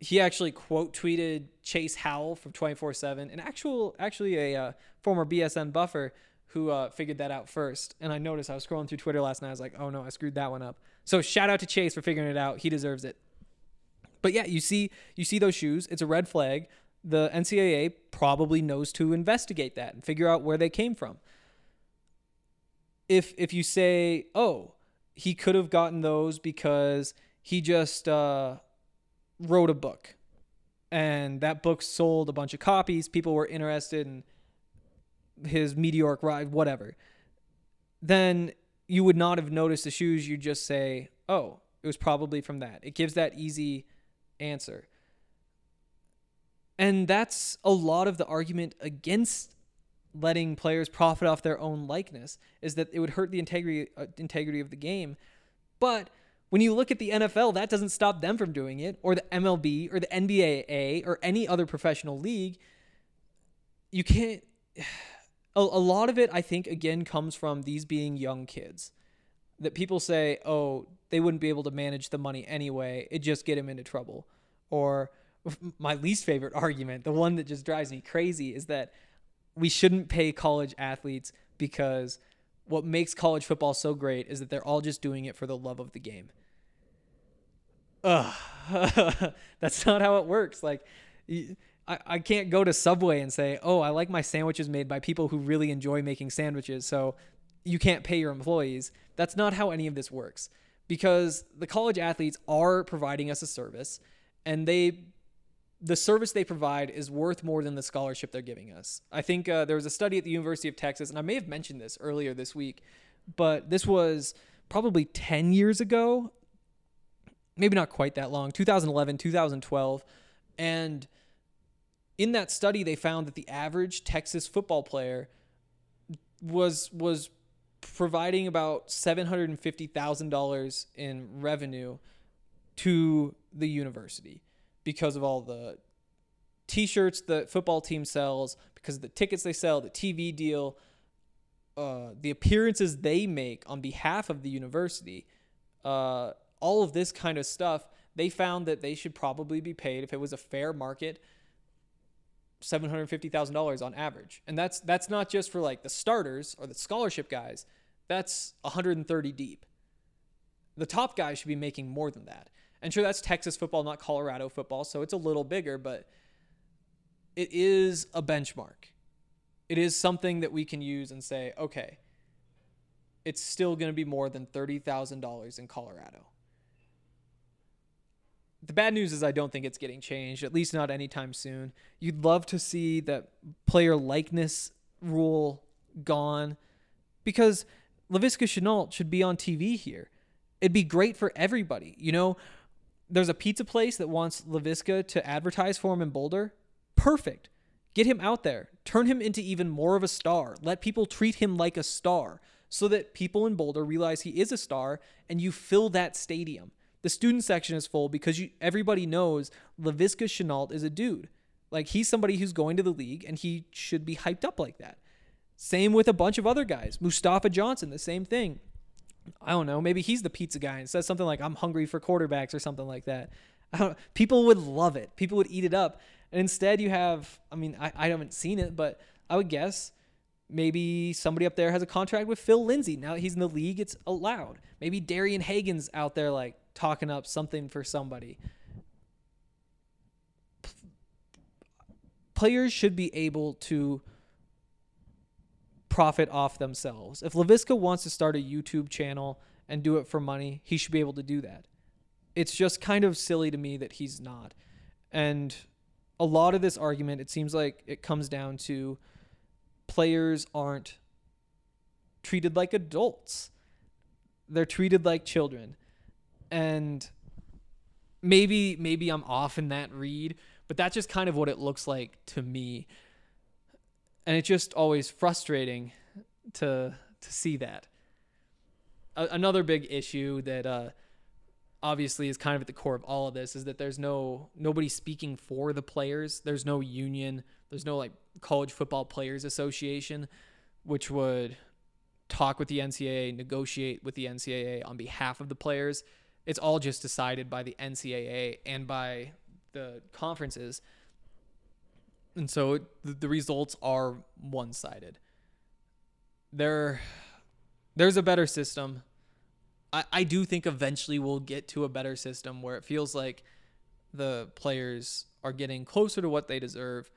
D: He actually quote tweeted chase howell from 24-7 an actual actually a uh, former bsn buffer who uh, figured that out first. And i noticed i was scrolling through twitter last night i was like oh no i screwed that one up. So shout out to chase for figuring it out. He deserves it. But yeah you see you see those shoes. It's a red flag the NCAA probably knows to investigate that and figure out where they came from. If if you say, "Oh, he could have gotten those because he just uh, wrote a book, and that book sold a bunch of copies. People were interested in his meteoric ride, whatever," then you would not have noticed the shoes. You just say, "Oh, it was probably from that." It gives that easy answer. And that's a lot of the argument against letting players profit off their own likeness is that it would hurt the integrity uh, integrity of the game. But when you look at the NFL, that doesn't stop them from doing it, or the MLB, or the NBA, or any other professional league. You can't. A, a lot of it, I think, again, comes from these being young kids. That people say, oh, they wouldn't be able to manage the money anyway. It just get them into trouble. Or my least favorite argument, the one that just drives me crazy, is that we shouldn't pay college athletes because what makes college football so great is that they're all just doing it for the love of the game. Ugh. That's not how it works. Like, I, I can't go to Subway and say, oh, I like my sandwiches made by people who really enjoy making sandwiches, so you can't pay your employees. That's not how any of this works because the college athletes are providing us a service and they the service they provide is worth more than the scholarship they're giving us. I think uh, there was a study at the University of Texas, and I may have mentioned this earlier this week, but this was probably 10 years ago, maybe not quite that long, 2011, 2012. And in that study, they found that the average Texas football player was was providing about $750,000 in revenue to the university because of all the t-shirts the football team sells, because of the tickets they sell, the TV deal, uh, the appearances they make on behalf of the university, uh, all of this kind of stuff. They found that they should probably be paid if it was a fair market. Seven hundred fifty thousand dollars on average, and that's that's not just for like the starters or the scholarship guys. That's one hundred and thirty deep. The top guys should be making more than that. And sure, that's Texas football, not Colorado football, so it's a little bigger, but it is a benchmark. It is something that we can use and say, okay, it's still going to be more than $30,000 in Colorado. The bad news is I don't think it's getting changed, at least not anytime soon. You'd love to see that player likeness rule gone because Laviska Shenault should be on TV here. It'd be great for everybody. You know, there's a pizza place that wants Laviska to advertise for him in Boulder. Perfect. Get him out there. Turn him into even more of a star. Let people treat him like a star so that people in Boulder realize he is a star and you fill that stadium. The student section is full because you, everybody knows Laviska Shenault is a dude. Like he's somebody who's going to the league and he should be hyped up like that. Same with a bunch of other guys. Mustafa Johnson, the same thing. I don't know, maybe he's the pizza guy and says something like "I'm hungry for quarterbacks" or something like that. people would love it. People would eat it up. And instead, you have, I mean, I, I haven't seen it, but I would guess maybe somebody up there has a contract with Phil Lindsay. Now that he's in the league, it's allowed. Maybe Darian Hagan's out there like talking up something for somebody. Players should be able to profit off themselves. If Laviska wants to start a YouTube channel and do it for money, he should be able to do that. It's just kind of silly to me that he's not. And a lot of this argument, it seems like it comes down to players aren't treated like adults. They're treated like children. And maybe maybe I'm off in that read, but that's just kind of what it looks like to me and it's just always frustrating to to see that. A- another big issue that uh, obviously is kind of at the core of all of this is that there's no nobody speaking for the players. There's no union. There's no like college football players association, which would talk with the NCAA, negotiate with the NCAA on behalf of the players. It's all just decided by the NCAA and by the conferences and so the, the results are one-sided. There, there's a better system. I, I do think eventually we'll get to a better system where it feels like the players are getting closer to what they deserve,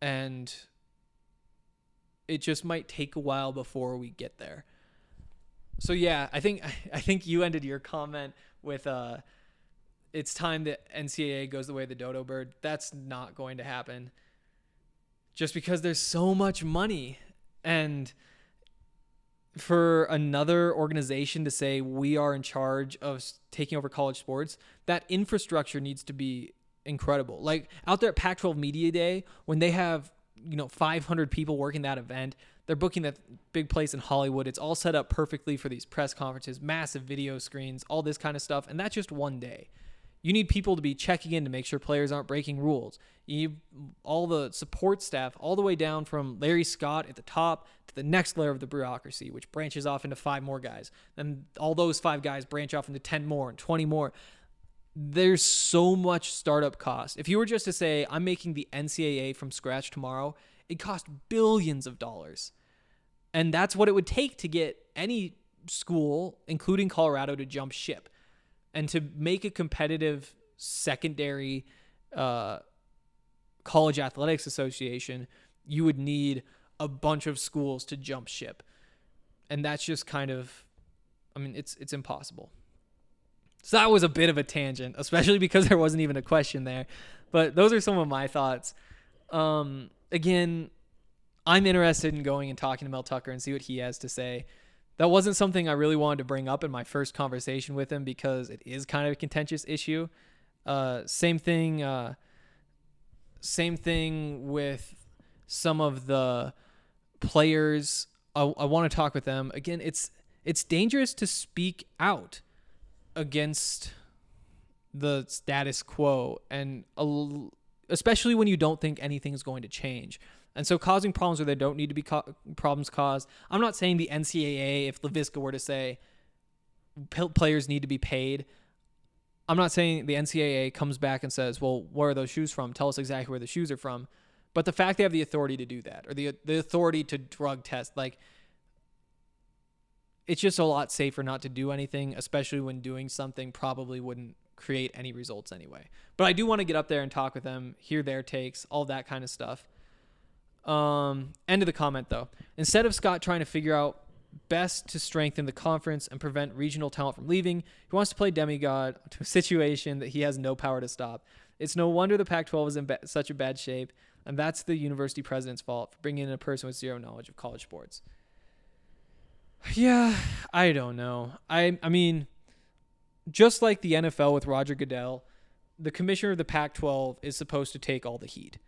D: and it just might take a while before we get there. So yeah, I think I think you ended your comment with uh it's time that NCAA goes the way of the dodo bird. That's not going to happen. Just because there's so much money and for another organization to say we are in charge of taking over college sports, that infrastructure needs to be incredible. Like out there at Pac-12 Media Day when they have, you know, 500 people working that event, They're booking that big place in Hollywood. It's all set up perfectly for these press conferences, massive video screens, all this kind of stuff. And that's just one day. You need people to be checking in to make sure players aren't breaking rules. You all the support staff, all the way down from Larry Scott at the top to the next layer of the bureaucracy, which branches off into five more guys. Then all those five guys branch off into 10 more and 20 more. There's so much startup cost. If you were just to say, I'm making the NCAA from scratch tomorrow, it cost billions of dollars. And that's what it would take to get any school, including Colorado, to jump ship and to make a competitive secondary uh, college athletics association, you would need a bunch of schools to jump ship, and that's just kind of, I mean, it's it's impossible. So that was a bit of a tangent, especially because there wasn't even a question there. But those are some of my thoughts. Um, again, I'm interested in going and talking to Mel Tucker and see what he has to say that wasn't something I really wanted to bring up in my first conversation with him because it is kind of a contentious issue. Uh, same thing. Uh, same thing with some of the players. I, I want to talk with them again. It's it's dangerous to speak out against the status quo, and especially when you don't think anything is going to change. And so causing problems where they don't need to be co- problems caused. I'm not saying the NCAA, if Laviska were to say players need to be paid, I'm not saying the NCAA comes back and says, well, where are those shoes from? Tell us exactly where the shoes are from. But the fact they have the authority to do that or the, the authority to drug test, like, it's just a lot safer not to do anything, especially when doing something probably wouldn't create any results anyway. But I do want to get up there and talk with them, hear their takes, all that kind of stuff. Um, end of the comment though. Instead of Scott trying to figure out best to strengthen the conference and prevent regional talent from leaving, he wants to play demigod to a situation that he has no power to stop. It's no wonder the Pac 12 is in ba- such a bad shape, and that's the university president's fault for bringing in a person with zero knowledge of college sports. Yeah, I don't know. I I mean, just like the NFL with Roger Goodell, the commissioner of the Pac 12 is supposed to take all the heat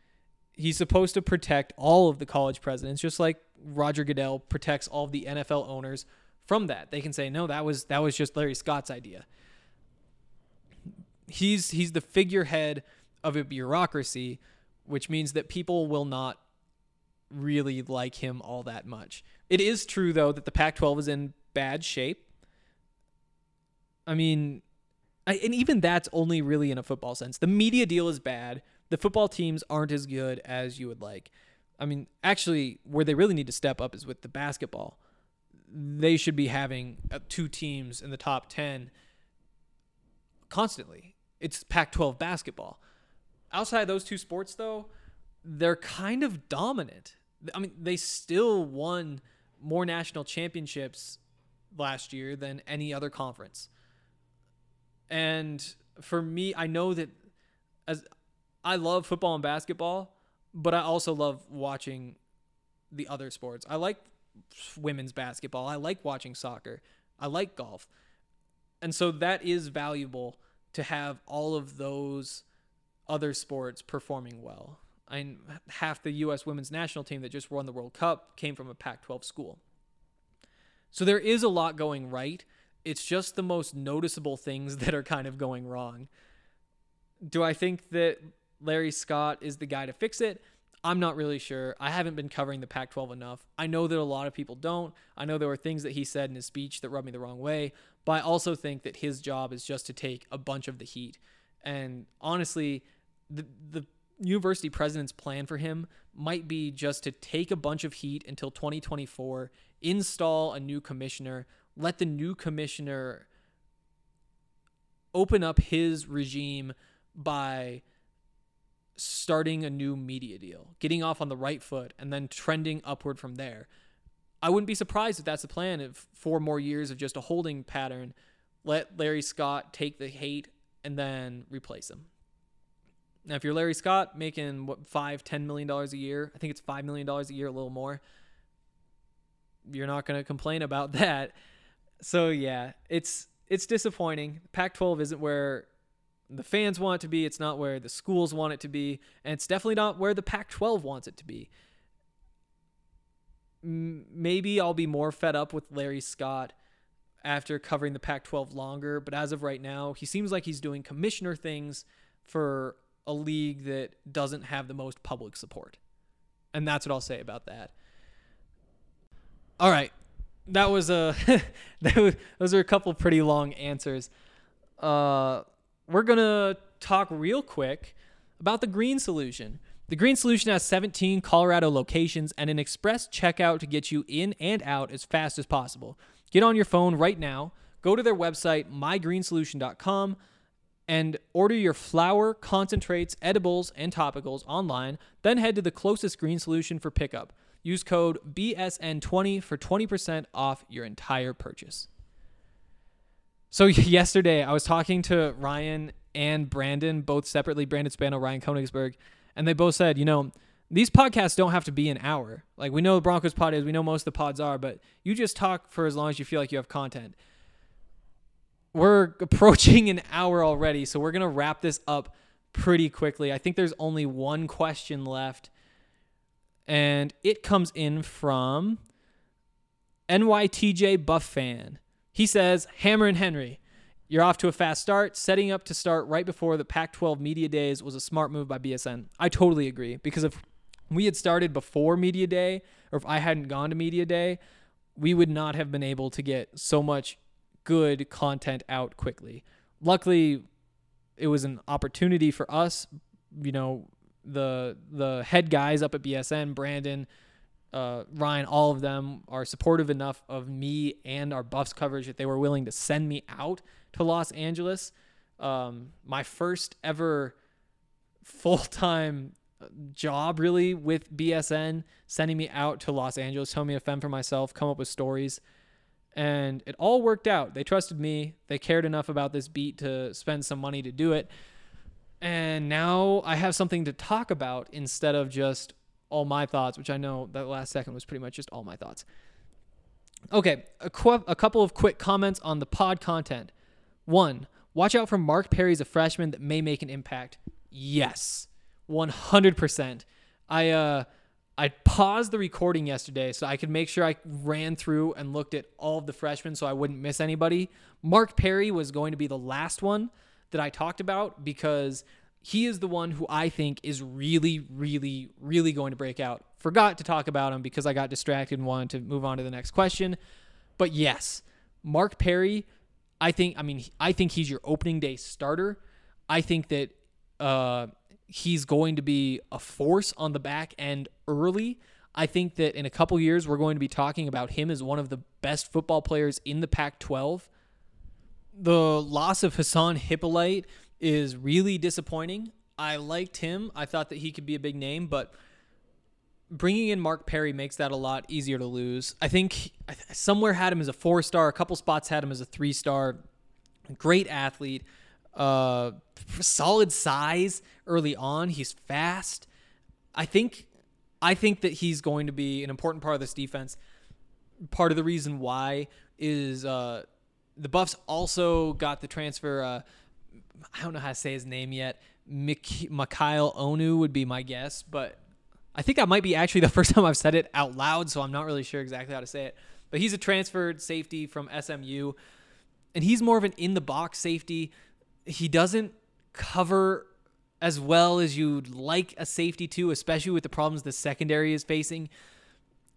D: he's supposed to protect all of the college presidents, just like Roger Goodell protects all of the NFL owners from that. They can say, no, that was that was just Larry Scott's idea. He's he's the figurehead of a bureaucracy, which means that people will not really like him all that much. It is true though that the Pac-12 is in bad shape. I mean, I, and even that's only really in a football sense. The media deal is bad the football teams aren't as good as you would like. I mean, actually, where they really need to step up is with the basketball. They should be having uh, two teams in the top 10 constantly. It's Pac 12 basketball. Outside of those two sports, though, they're kind of dominant. I mean, they still won more national championships last year than any other conference. And for me, I know that as I love football and basketball, but I also love watching the other sports. I like women's basketball. I like watching soccer. I like golf. And so that is valuable to have all of those other sports performing well. I mean, half the U.S. women's national team that just won the World Cup came from a Pac 12 school. So there is a lot going right. It's just the most noticeable things that are kind of going wrong. Do I think that Larry Scott is the guy to fix it. I'm not really sure. I haven't been covering the Pac 12 enough. I know that a lot of people don't. I know there were things that he said in his speech that rubbed me the wrong way, but I also think that his job is just to take a bunch of the heat. And honestly, the, the university president's plan for him might be just to take a bunch of heat until 2024, install a new commissioner, let the new commissioner open up his regime by starting a new media deal, getting off on the right foot, and then trending upward from there. I wouldn't be surprised if that's the plan. If four more years of just a holding pattern, let Larry Scott take the hate and then replace him. Now, if you're Larry Scott making what five, ten million dollars a year, I think it's five million dollars a year, a little more. You're not going to complain about that. So yeah, it's it's disappointing. Pac-12 isn't where the fans want it to be. It's not where the schools want it to be. And it's definitely not where the Pac 12 wants it to be. m- maybe I'll be more fed up with Larry Scott after covering the Pac 12 longer. But as of right now, he seems like he's doing commissioner things for a league that doesn't have the most public support. And that's what I'll say about that. All right. That was a those are a couple pretty long answers. Uh we're going to talk real quick about the green solution. The green solution has 17 Colorado locations and an express checkout to get you in and out as fast as possible. Get on your phone right now, go to their website mygreensolution.com and order your flour, concentrates, edibles, and topicals online, then head to the closest green solution for pickup. Use code BSN20 for 20% off your entire purchase. So yesterday I was talking to Ryan and Brandon, both separately, Brandon Spano, Ryan Koenigsberg, and they both said, you know, these podcasts don't have to be an hour. Like we know the Broncos pod is, we know most of the pods are, but you just talk for as long as you feel like you have content. We're approaching an hour already, so we're gonna wrap this up pretty quickly. I think there's only one question left, and it comes in from NYTJ Buff fan. He says, Hammer and Henry, you're off to a fast start. Setting up to start right before the Pac 12 media days was a smart move by BSN. I totally agree because if we had started before media day or if I hadn't gone to media day, we would not have been able to get so much good content out quickly. Luckily, it was an opportunity for us, you know, the the head guys up at BSN, Brandon, uh, Ryan, all of them are supportive enough of me and our Buffs coverage that they were willing to send me out to Los Angeles. Um, my first ever full time job, really, with BSN, sending me out to Los Angeles, telling me to fend for myself, come up with stories. And it all worked out. They trusted me. They cared enough about this beat to spend some money to do it. And now I have something to talk about instead of just all my thoughts, which I know that last second was pretty much just all my thoughts. Okay, a, qu- a couple of quick comments on the pod content. One, watch out for Mark Perry as a freshman that may make an impact. Yes, 100%. I uh I paused the recording yesterday so I could make sure I ran through and looked at all of the freshmen so I wouldn't miss anybody. Mark Perry was going to be the last one that I talked about because he is the one who I think is really, really, really going to break out. Forgot to talk about him because I got distracted and wanted to move on to the next question. But yes, Mark Perry, I think, I mean, I think he's your opening day starter. I think that uh, he's going to be a force on the back end early. I think that in a couple years, we're going to be talking about him as one of the best football players in the Pac 12. The loss of Hassan Hippolyte is really disappointing. I liked him. I thought that he could be a big name, but bringing in Mark Perry makes that a lot easier to lose. I think somewhere had him as a four star, a couple spots had him as a three star. Great athlete, uh, solid size early on. He's fast. I think, I think that he's going to be an important part of this defense. Part of the reason why is uh, the Buffs also got the transfer. Uh, I don't know how to say his name yet. Mik- Mikial Onu would be my guess, but I think that might be actually the first time I've said it out loud, so I'm not really sure exactly how to say it. But he's a transferred safety from SMU, and he's more of an in the box safety. He doesn't cover as well as you'd like a safety to, especially with the problems the secondary is facing.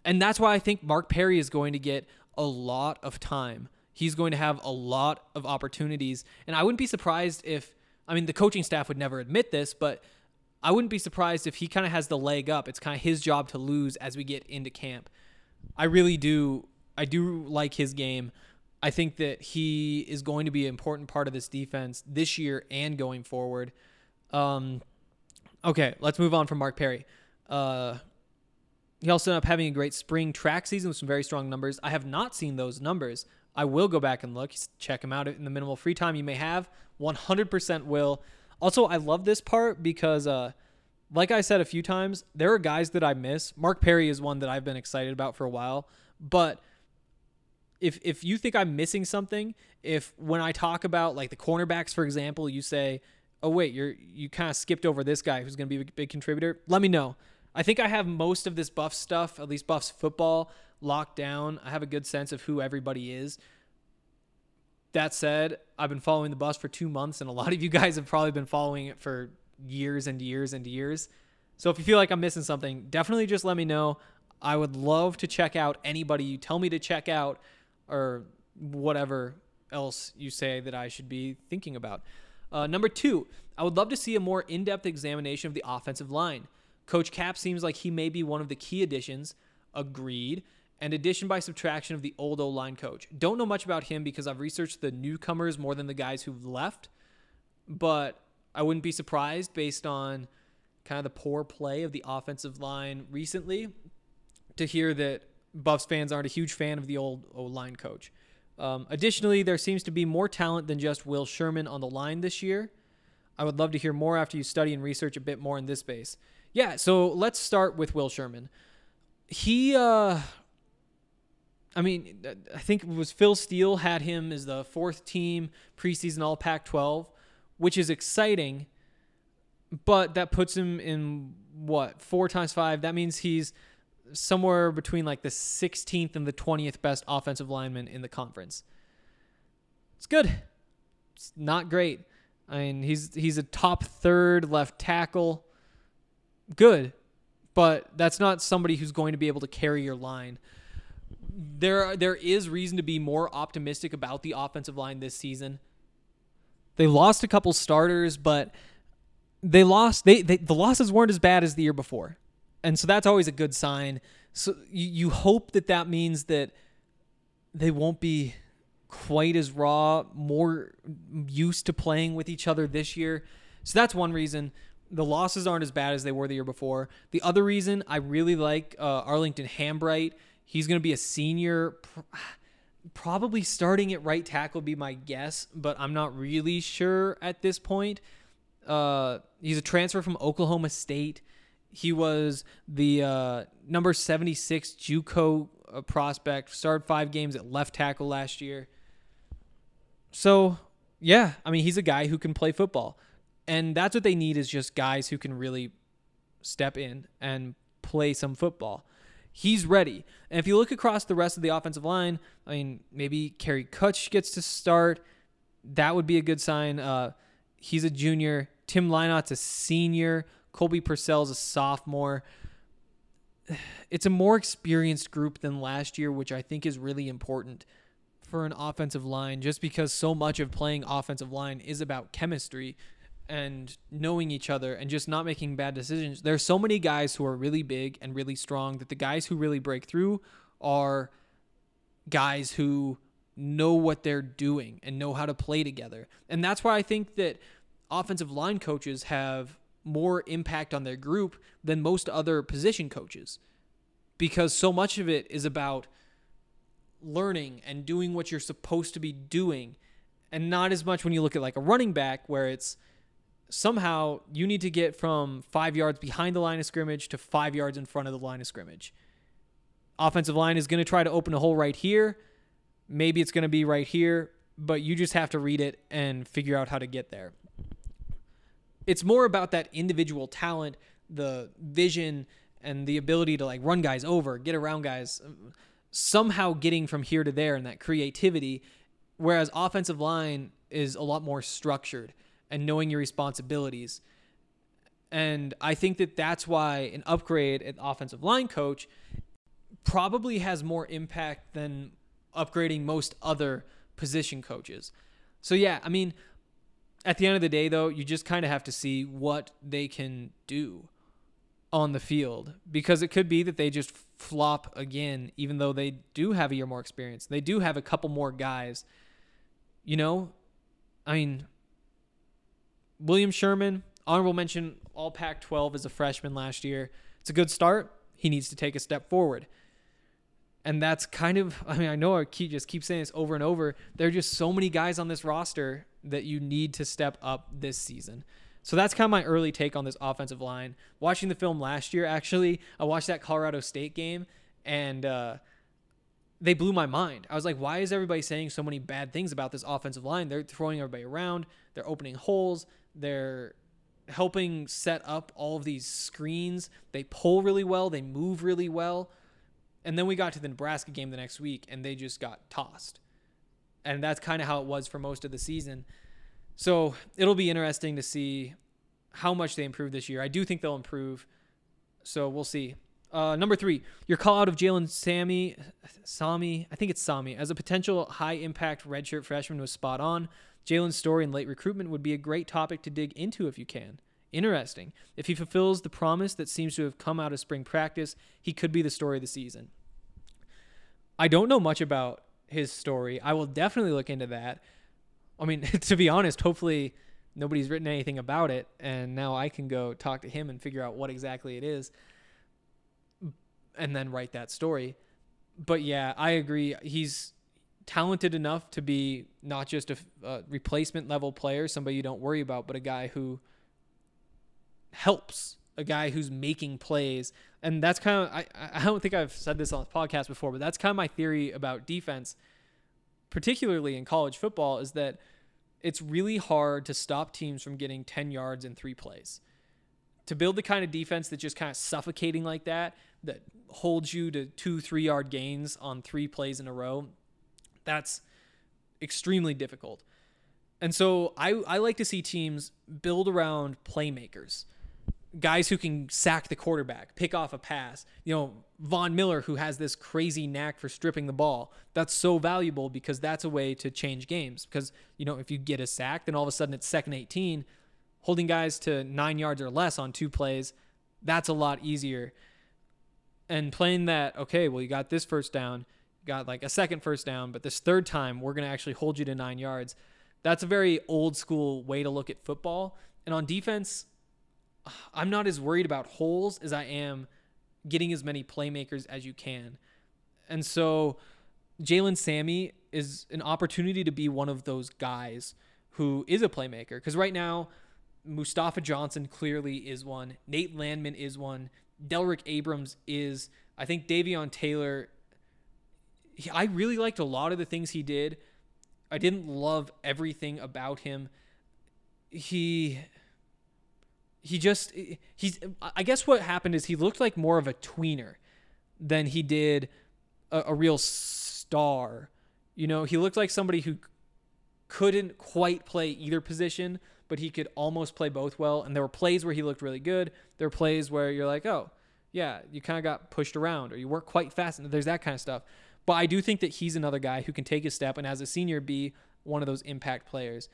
D: And that's why I think Mark Perry is going to get a lot of time. He's going to have a lot of opportunities. And I wouldn't be surprised if, I mean, the coaching staff would never admit this, but I wouldn't be surprised if he kind of has the leg up. It's kind of his job to lose as we get into camp. I really do. I do like his game. I think that he is going to be an important part of this defense this year and going forward. Um, okay, let's move on from Mark Perry. Uh, he also ended up having a great spring track season with some very strong numbers. I have not seen those numbers. I will go back and look, check him out in the minimal free time you may have. 100% will. Also, I love this part because, uh, like I said a few times, there are guys that I miss. Mark Perry is one that I've been excited about for a while. But if if you think I'm missing something, if when I talk about like the cornerbacks, for example, you say, "Oh wait, you're you kind of skipped over this guy who's going to be a big contributor," let me know. I think I have most of this Buff stuff, at least Buffs football, locked down. I have a good sense of who everybody is. That said, I've been following the bus for two months, and a lot of you guys have probably been following it for years and years and years. So if you feel like I'm missing something, definitely just let me know. I would love to check out anybody you tell me to check out or whatever else you say that I should be thinking about. Uh, number two, I would love to see a more in depth examination of the offensive line. Coach Cap seems like he may be one of the key additions. Agreed. And addition by subtraction of the old O line coach. Don't know much about him because I've researched the newcomers more than the guys who've left, but I wouldn't be surprised based on kind of the poor play of the offensive line recently to hear that Buffs fans aren't a huge fan of the old O line coach. Um, additionally, there seems to be more talent than just Will Sherman on the line this year. I would love to hear more after you study and research a bit more in this space. Yeah, so let's start with Will Sherman. He, uh, I mean, I think it was Phil Steele had him as the fourth team preseason All Pac 12, which is exciting, but that puts him in what, four times five? That means he's somewhere between like the 16th and the 20th best offensive lineman in the conference. It's good. It's not great. I mean, he's he's a top third left tackle. Good. But that's not somebody who's going to be able to carry your line. There there is reason to be more optimistic about the offensive line this season. They lost a couple starters, but they lost they, they the losses weren't as bad as the year before and so that's always a good sign. So you, you hope that that means that they won't be quite as raw, more used to playing with each other this year. So that's one reason. The losses aren't as bad as they were the year before. The other reason I really like uh, Arlington Hambright. He's going to be a senior, probably starting at right tackle, be my guess, but I'm not really sure at this point. Uh, he's a transfer from Oklahoma State. He was the uh, number 76 JUCO uh, prospect. Started five games at left tackle last year. So, yeah, I mean, he's a guy who can play football. And that's what they need is just guys who can really step in and play some football. He's ready. And if you look across the rest of the offensive line, I mean, maybe Kary Kutsch gets to start. That would be a good sign. Uh, he's a junior. Tim Lynott's a senior. Colby Pursell's a sophomore. It's a more experienced group than last year, which I think is really important for an offensive line, just because so much of playing offensive line is about chemistry and knowing each other and just not making bad decisions. There are so many guys who are really big and really strong that the guys who really break through are guys who know what they're doing and know how to play together. And that's why I think that offensive line coaches have more impact on their group than most other position coaches because so much of it is about learning and doing what you're supposed to be doing and not as much when you look at like a running back where it's somehow you need to get from 5 yards behind the line of scrimmage to 5 yards in front of the line of scrimmage. Offensive line is going to try to open a hole right here. Maybe it's going to be right here, but you just have to read it and figure out how to get there it's more about that individual talent, the vision, and the ability to like run guys over, get around guys, um, somehow getting from here to there, and that creativity. Whereas offensive line is a lot more structured and knowing your responsibilities. And I think that that's why an upgrade at offensive line coach probably has more impact than upgrading most other position coaches. So yeah, I mean, at the end of the day, though, you just kind of have to see what they can do on the field because it could be that they just flop again, even though they do have a year more experience. They do have a couple more guys. You know, I mean, William Sherman, honorable mention, all Pac 12 as a freshman last year. It's a good start. He needs to take a step forward. And that's kind of, I mean, I know I keep, just keep saying this over and over. There are just so many guys on this roster that you need to step up this season. So that's kind of my early take on this offensive line. Watching the film last year, actually, I watched that Colorado State game and uh, they blew my mind. I was like, why is everybody saying so many bad things about this offensive line? They're throwing everybody around, they're opening holes, they're helping set up all of these screens. They pull really well, they move really well. And then we got to the Nebraska game the next week and they just got tossed. And that's kind of how it was for most of the season. So it'll be interesting to see how much they improve this year. I do think they'll improve. So we'll see. Uh, number three, your call out of Jalen Sammy, Sami, I think it's Sami, as a potential high impact redshirt freshman was spot on. Jalen's story and late recruitment would be a great topic to dig into if you can. Interesting. If he fulfills the promise that seems to have come out of spring practice, he could be the story of the season. I don't know much about his story. I will definitely look into that. I mean, to be honest, hopefully nobody's written anything about it, and now I can go talk to him and figure out what exactly it is and then write that story. But yeah, I agree. He's talented enough to be not just a, a, replacement level player, somebody you don't worry about, but a guy who helps, a guy who's making plays. And that's kind of, I, I don't think I've said this on the podcast before, but that's kind of my theory about defense, particularly in college football, is that it's really hard to stop teams from getting 10 yards in three plays. To build the kind of defense that's just kind of suffocating like that, that holds you to two, three yard gains on three plays in a row, that's extremely difficult. And so I, I like to see teams build around playmakers, guys who can sack the quarterback, pick off a pass. You know, Von Miller, who has this crazy knack for stripping the ball. That's so valuable because that's a way to change games. Because, you know, if you get a sack, then all of a sudden it's second 18, holding guys to nine yards or less on two plays, that's a lot easier and playing that okay well you got this first down got like a second first down but this third time we're going to actually hold you to nine yards that's a very old school way to look at football and on defense i'm not as worried about holes as i am getting as many playmakers as you can and so jalen sammy is an opportunity to be one of those guys who is a playmaker because right now mustafa johnson clearly is one nate landman is one Delrick Abrams is. I think Davion Taylor. He, I really liked a lot of the things he did. I didn't love everything about him. He he just he's I guess what happened is he looked like more of a tweener than he did a, a real star. You know, he looked like somebody who couldn't quite play either position, but he could almost play both well. And there were plays where he looked really good. There were plays where you're like, oh, yeah, you kind of got pushed around or you weren't quite fast. And there's that kind of stuff. But I do think that he's another guy who can take a step and as a senior be one of those impact players.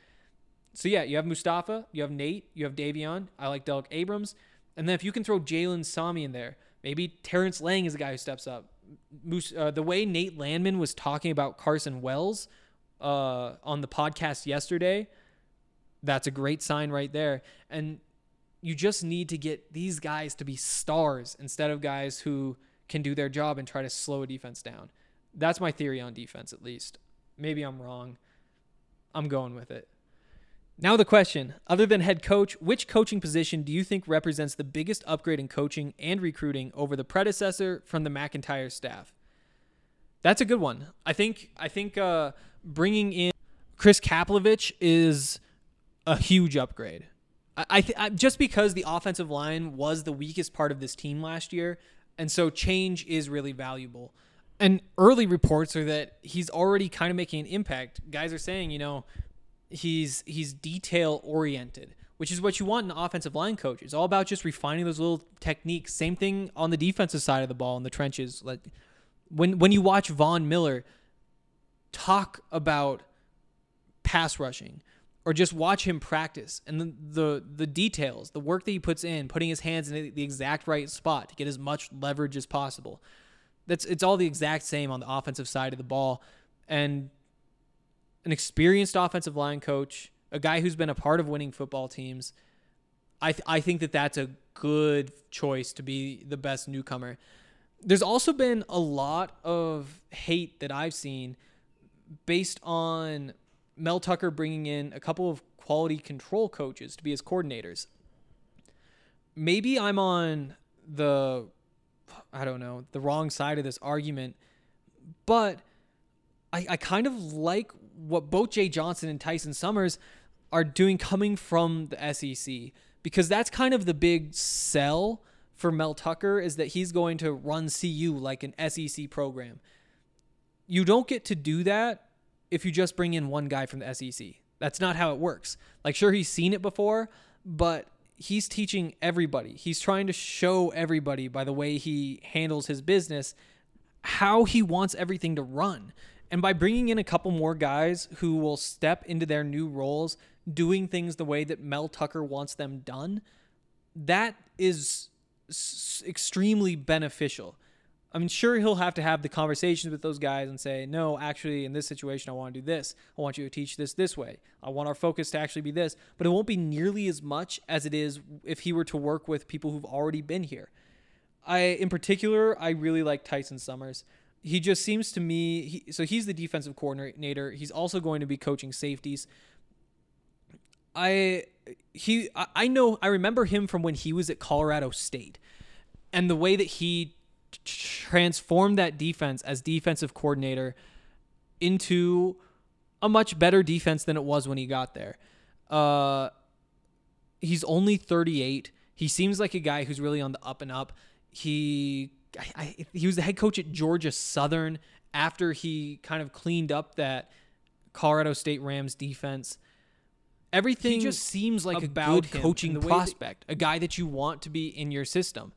D: So yeah, you have Mustafa, you have Nate, you have Davion. I like Delrick Abrams. And then if you can throw Jalen Sami in there, maybe Terrance Lang is a guy who steps up. Uh, the way Nate Landman was talking about Carson Wells uh, on the podcast yesterday, that's a great sign right there. And you just need to get these guys to be stars instead of guys who can do their job and try to slow a defense down. That's my theory on defense, at least. Maybe I'm wrong. I'm going with it. Now, the question other than head coach, which coaching position do you think represents the biggest upgrade in coaching and recruiting over the predecessor from the MacIntyre staff? That's a good one. I think I think uh, bringing in Chris Kapilovic is a huge upgrade. I, th- I just because the offensive line was the weakest part of this team last year, and so change is really valuable. And early reports are that he's already kind of making an impact. Guys are saying, you know, he's he's detail oriented, which is what you want in an offensive line coach. It's all about just refining those little techniques. Same thing on the defensive side of the ball in the trenches. Like when when you watch Von Miller talk about pass rushing, or just watch him practice and the, the, the details, the work that he puts in, putting his hands in the exact right spot to get as much leverage as possible. That's it's all the exact same on the offensive side of the ball, and an experienced offensive line coach, a guy who's been a part of winning football teams. I th- I think that that's a good choice to be the best newcomer. There's also been a lot of hate that I've seen based on Mel Tucker bringing in a couple of quality control coaches to be his coordinators. Maybe I'm on the, I don't know, the wrong side of this argument, but I, I kind of like what both Jay Johnson and Tyson Summers are doing coming from the SEC. because that's kind of the big sell for Mel Tucker is that he's going to run CU like an SEC program. You don't get to do that if you just bring in one guy from the SEC. That's not how it works. Like, sure, he's seen it before, but he's teaching everybody. He's trying to show everybody by the way he handles his business how he wants everything to run. And by bringing in a couple more guys who will step into their new roles, doing things the way that Mel Tucker wants them done, that is s- extremely beneficial. I mean, sure, he'll have to have the conversations with those guys and say, no, actually, in this situation, I want to do this. I want you to teach this this way. I want our focus to actually be this. But it won't be nearly as much as it is if he were to work with people who've already been here. I, in particular, I really like Tyson Summers. He just seems to me, he, so he's the defensive coordinator. He's also going to be coaching safeties. I he I- know I remember him from when he was at Colorado State and the way that he transformed that defense as defensive coordinator into a much better defense than it was when he got there. Uh he's only 38. He seems like a guy who's really on the up and up. He I, I, he was the head coach at Georgia Southern after he kind of cleaned up that Colorado State Rams defense. Everything
F: He
D: just seems like
F: about
D: a good coaching
F: way that-
D: prospect, a guy that you want to be in your system.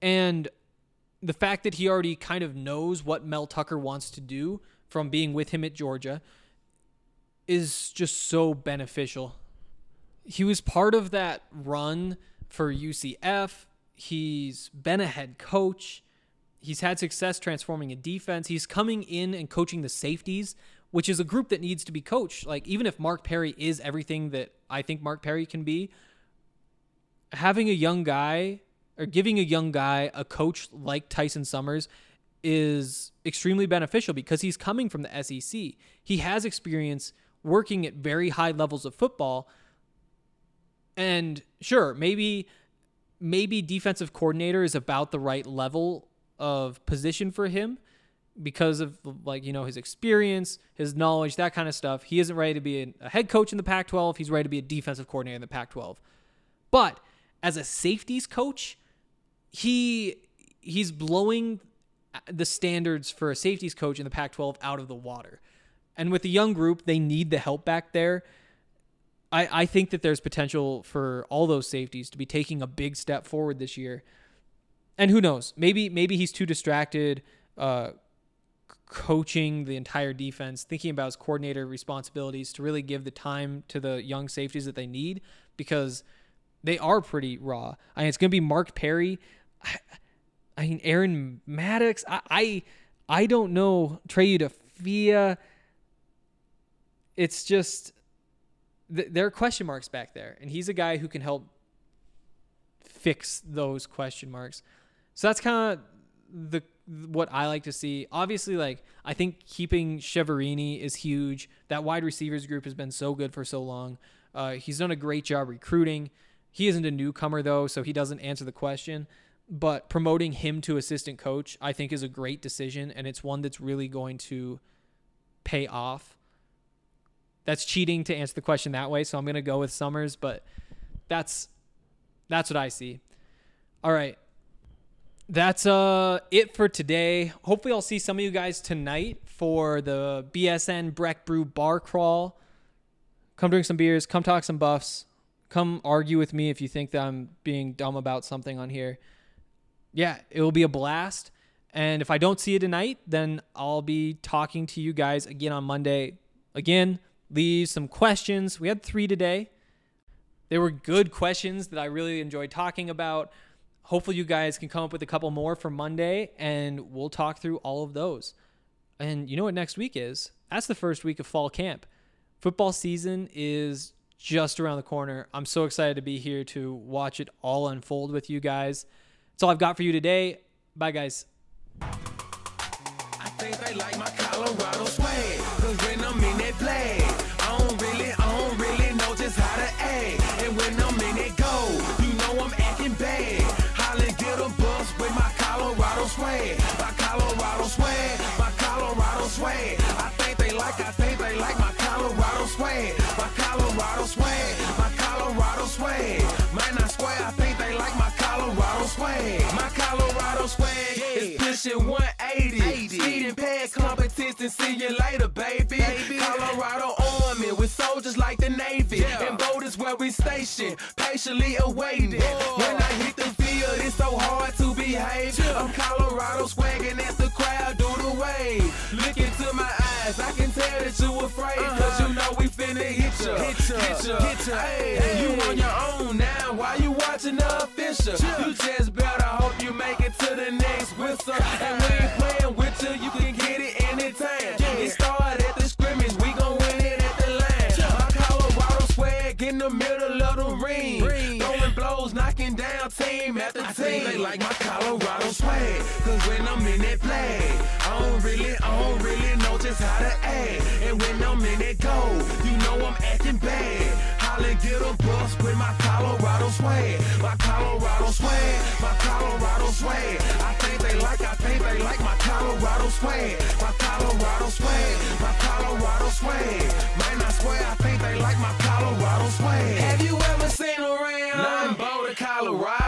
D: And the fact that he already kind of knows what Mel Tucker wants to do from being with him at Georgia is just so beneficial. He was part of that run for UCF. He's been a head coach. He's had success transforming a defense. He's coming in and coaching the safeties, which is a group that needs to be coached. Like, even if Mark Perry is everything that I think Mark Perry can be, having a young guy or giving a young guy a coach like Tyson Summers is extremely beneficial because he's coming from the SEC. He has experience working at very high levels of football. And sure, maybe maybe defensive coordinator is about the right level of position for him because of like you know his experience, his knowledge, that kind of stuff. He isn't ready to be a head coach in the Pac-12. He's ready to be a defensive coordinator in the Pac-12. But as a safeties coach, he he's blowing the standards for a safeties coach in the Pac-12 out of the water. And with the young group, they need the help back there. I, I think that there's potential for all those safeties to be taking a big step forward this year. And who knows? Maybe maybe he's too distracted uh, coaching the entire defense, thinking about his coordinator responsibilities to really give the time to the young safeties that they need because they are pretty raw. I mean, it's going to be Mark Perry. I, I mean, Aaron Maddox. I, I, I don't know. Trey Udoffia. It's just th- there are question marks back there, and he's a guy who can help fix those question marks. So that's kind of the what I like to see. Obviously, like I think keeping Chiaverini is huge. That wide receivers group has been so good for so long. Uh, he's done a great job recruiting. He isn't a newcomer though, so he doesn't answer the question. But promoting him to assistant coach, I think, is a great decision, and it's one that's really going to pay off. That's cheating to answer the question that way, so I'm gonna go with Summers, but that's that's what I see. All right. That's uh it for today. Hopefully I'll see some of you guys tonight for the BSN Breck Brew bar crawl. Come drink some beers, come talk some buffs. Come argue with me if you think that I'm being dumb about something on here. Yeah, it will be a blast. And if I don't see you tonight, then I'll be talking to you guys again on Monday. Again, leave some questions. We had 3 today. They were good questions that I really enjoyed talking about. Hopefully, you guys can come up with a couple more for Monday and we'll talk through all of those. And you know what next week is? That's the first week of fall camp. Football season is just around the corner. I'm so excited to be here to watch it all unfold with you guys. That's all I've got for you today. Bye, guys.
G: I think they like my Colorado my Colorado swag. My Colorado swag, my Colorado swag. I think they like, I think they like my Colorado. My Colorado. My Just pushing 180. 80. Speeding past competition. See you later, baby. baby. Colorado Army with soldiers like the Navy. Yeah. And voters where we stationed, patiently awaiting. When I hit the field, it's so hard to behave. Yeah. I'm Colorado swagging as the crowd do the wave. Look into my eyes, I can tell that you afraid. Cause you know we finna hit ya. Hit ya, hit ya, hit ya. Hey, you on your own now, why you watching the official? You just better hope you make it to the next whistle. And we ain't playing with you, you can get it anytime. It started at the scrimmage, we gon' win it at the line. My Colorado swag in the middle of the ring. Throwing blows, knocking down team. They like my Colorado swag, cause when I'm in that play, I don't really, I don't really know just how to act. And when I'm in that go, you know I'm acting bad. Holla, get a bus with my Colorado swag. My Colorado swag, my Colorado swag. I think they like, I think they like my Colorado swag. My Colorado swag, my Colorado swag. Man, I swear, I think they like my Colorado swag. Have you ever seen around? Nine Boulder, Colorado.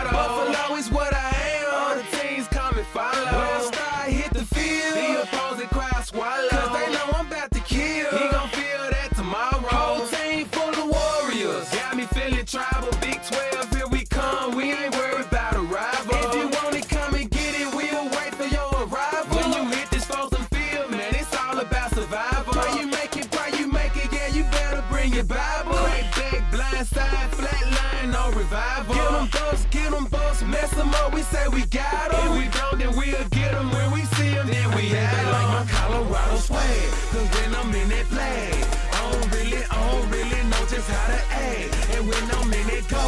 G: Them up, we say we got them. If we don't, then we'll get them when we see them, then we have them. like my Colorado swag, cause when I'm in that play, I don't really, I don't really know just how to act. And when I'm in that go,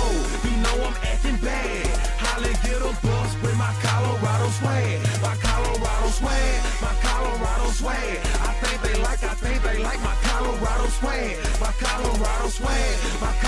G: you know I'm acting bad. Holly get a bus with my Colorado swag, my Colorado swag, my Colorado swag. I think they like, I think they like my Colorado swag, my Colorado swag, my Colorado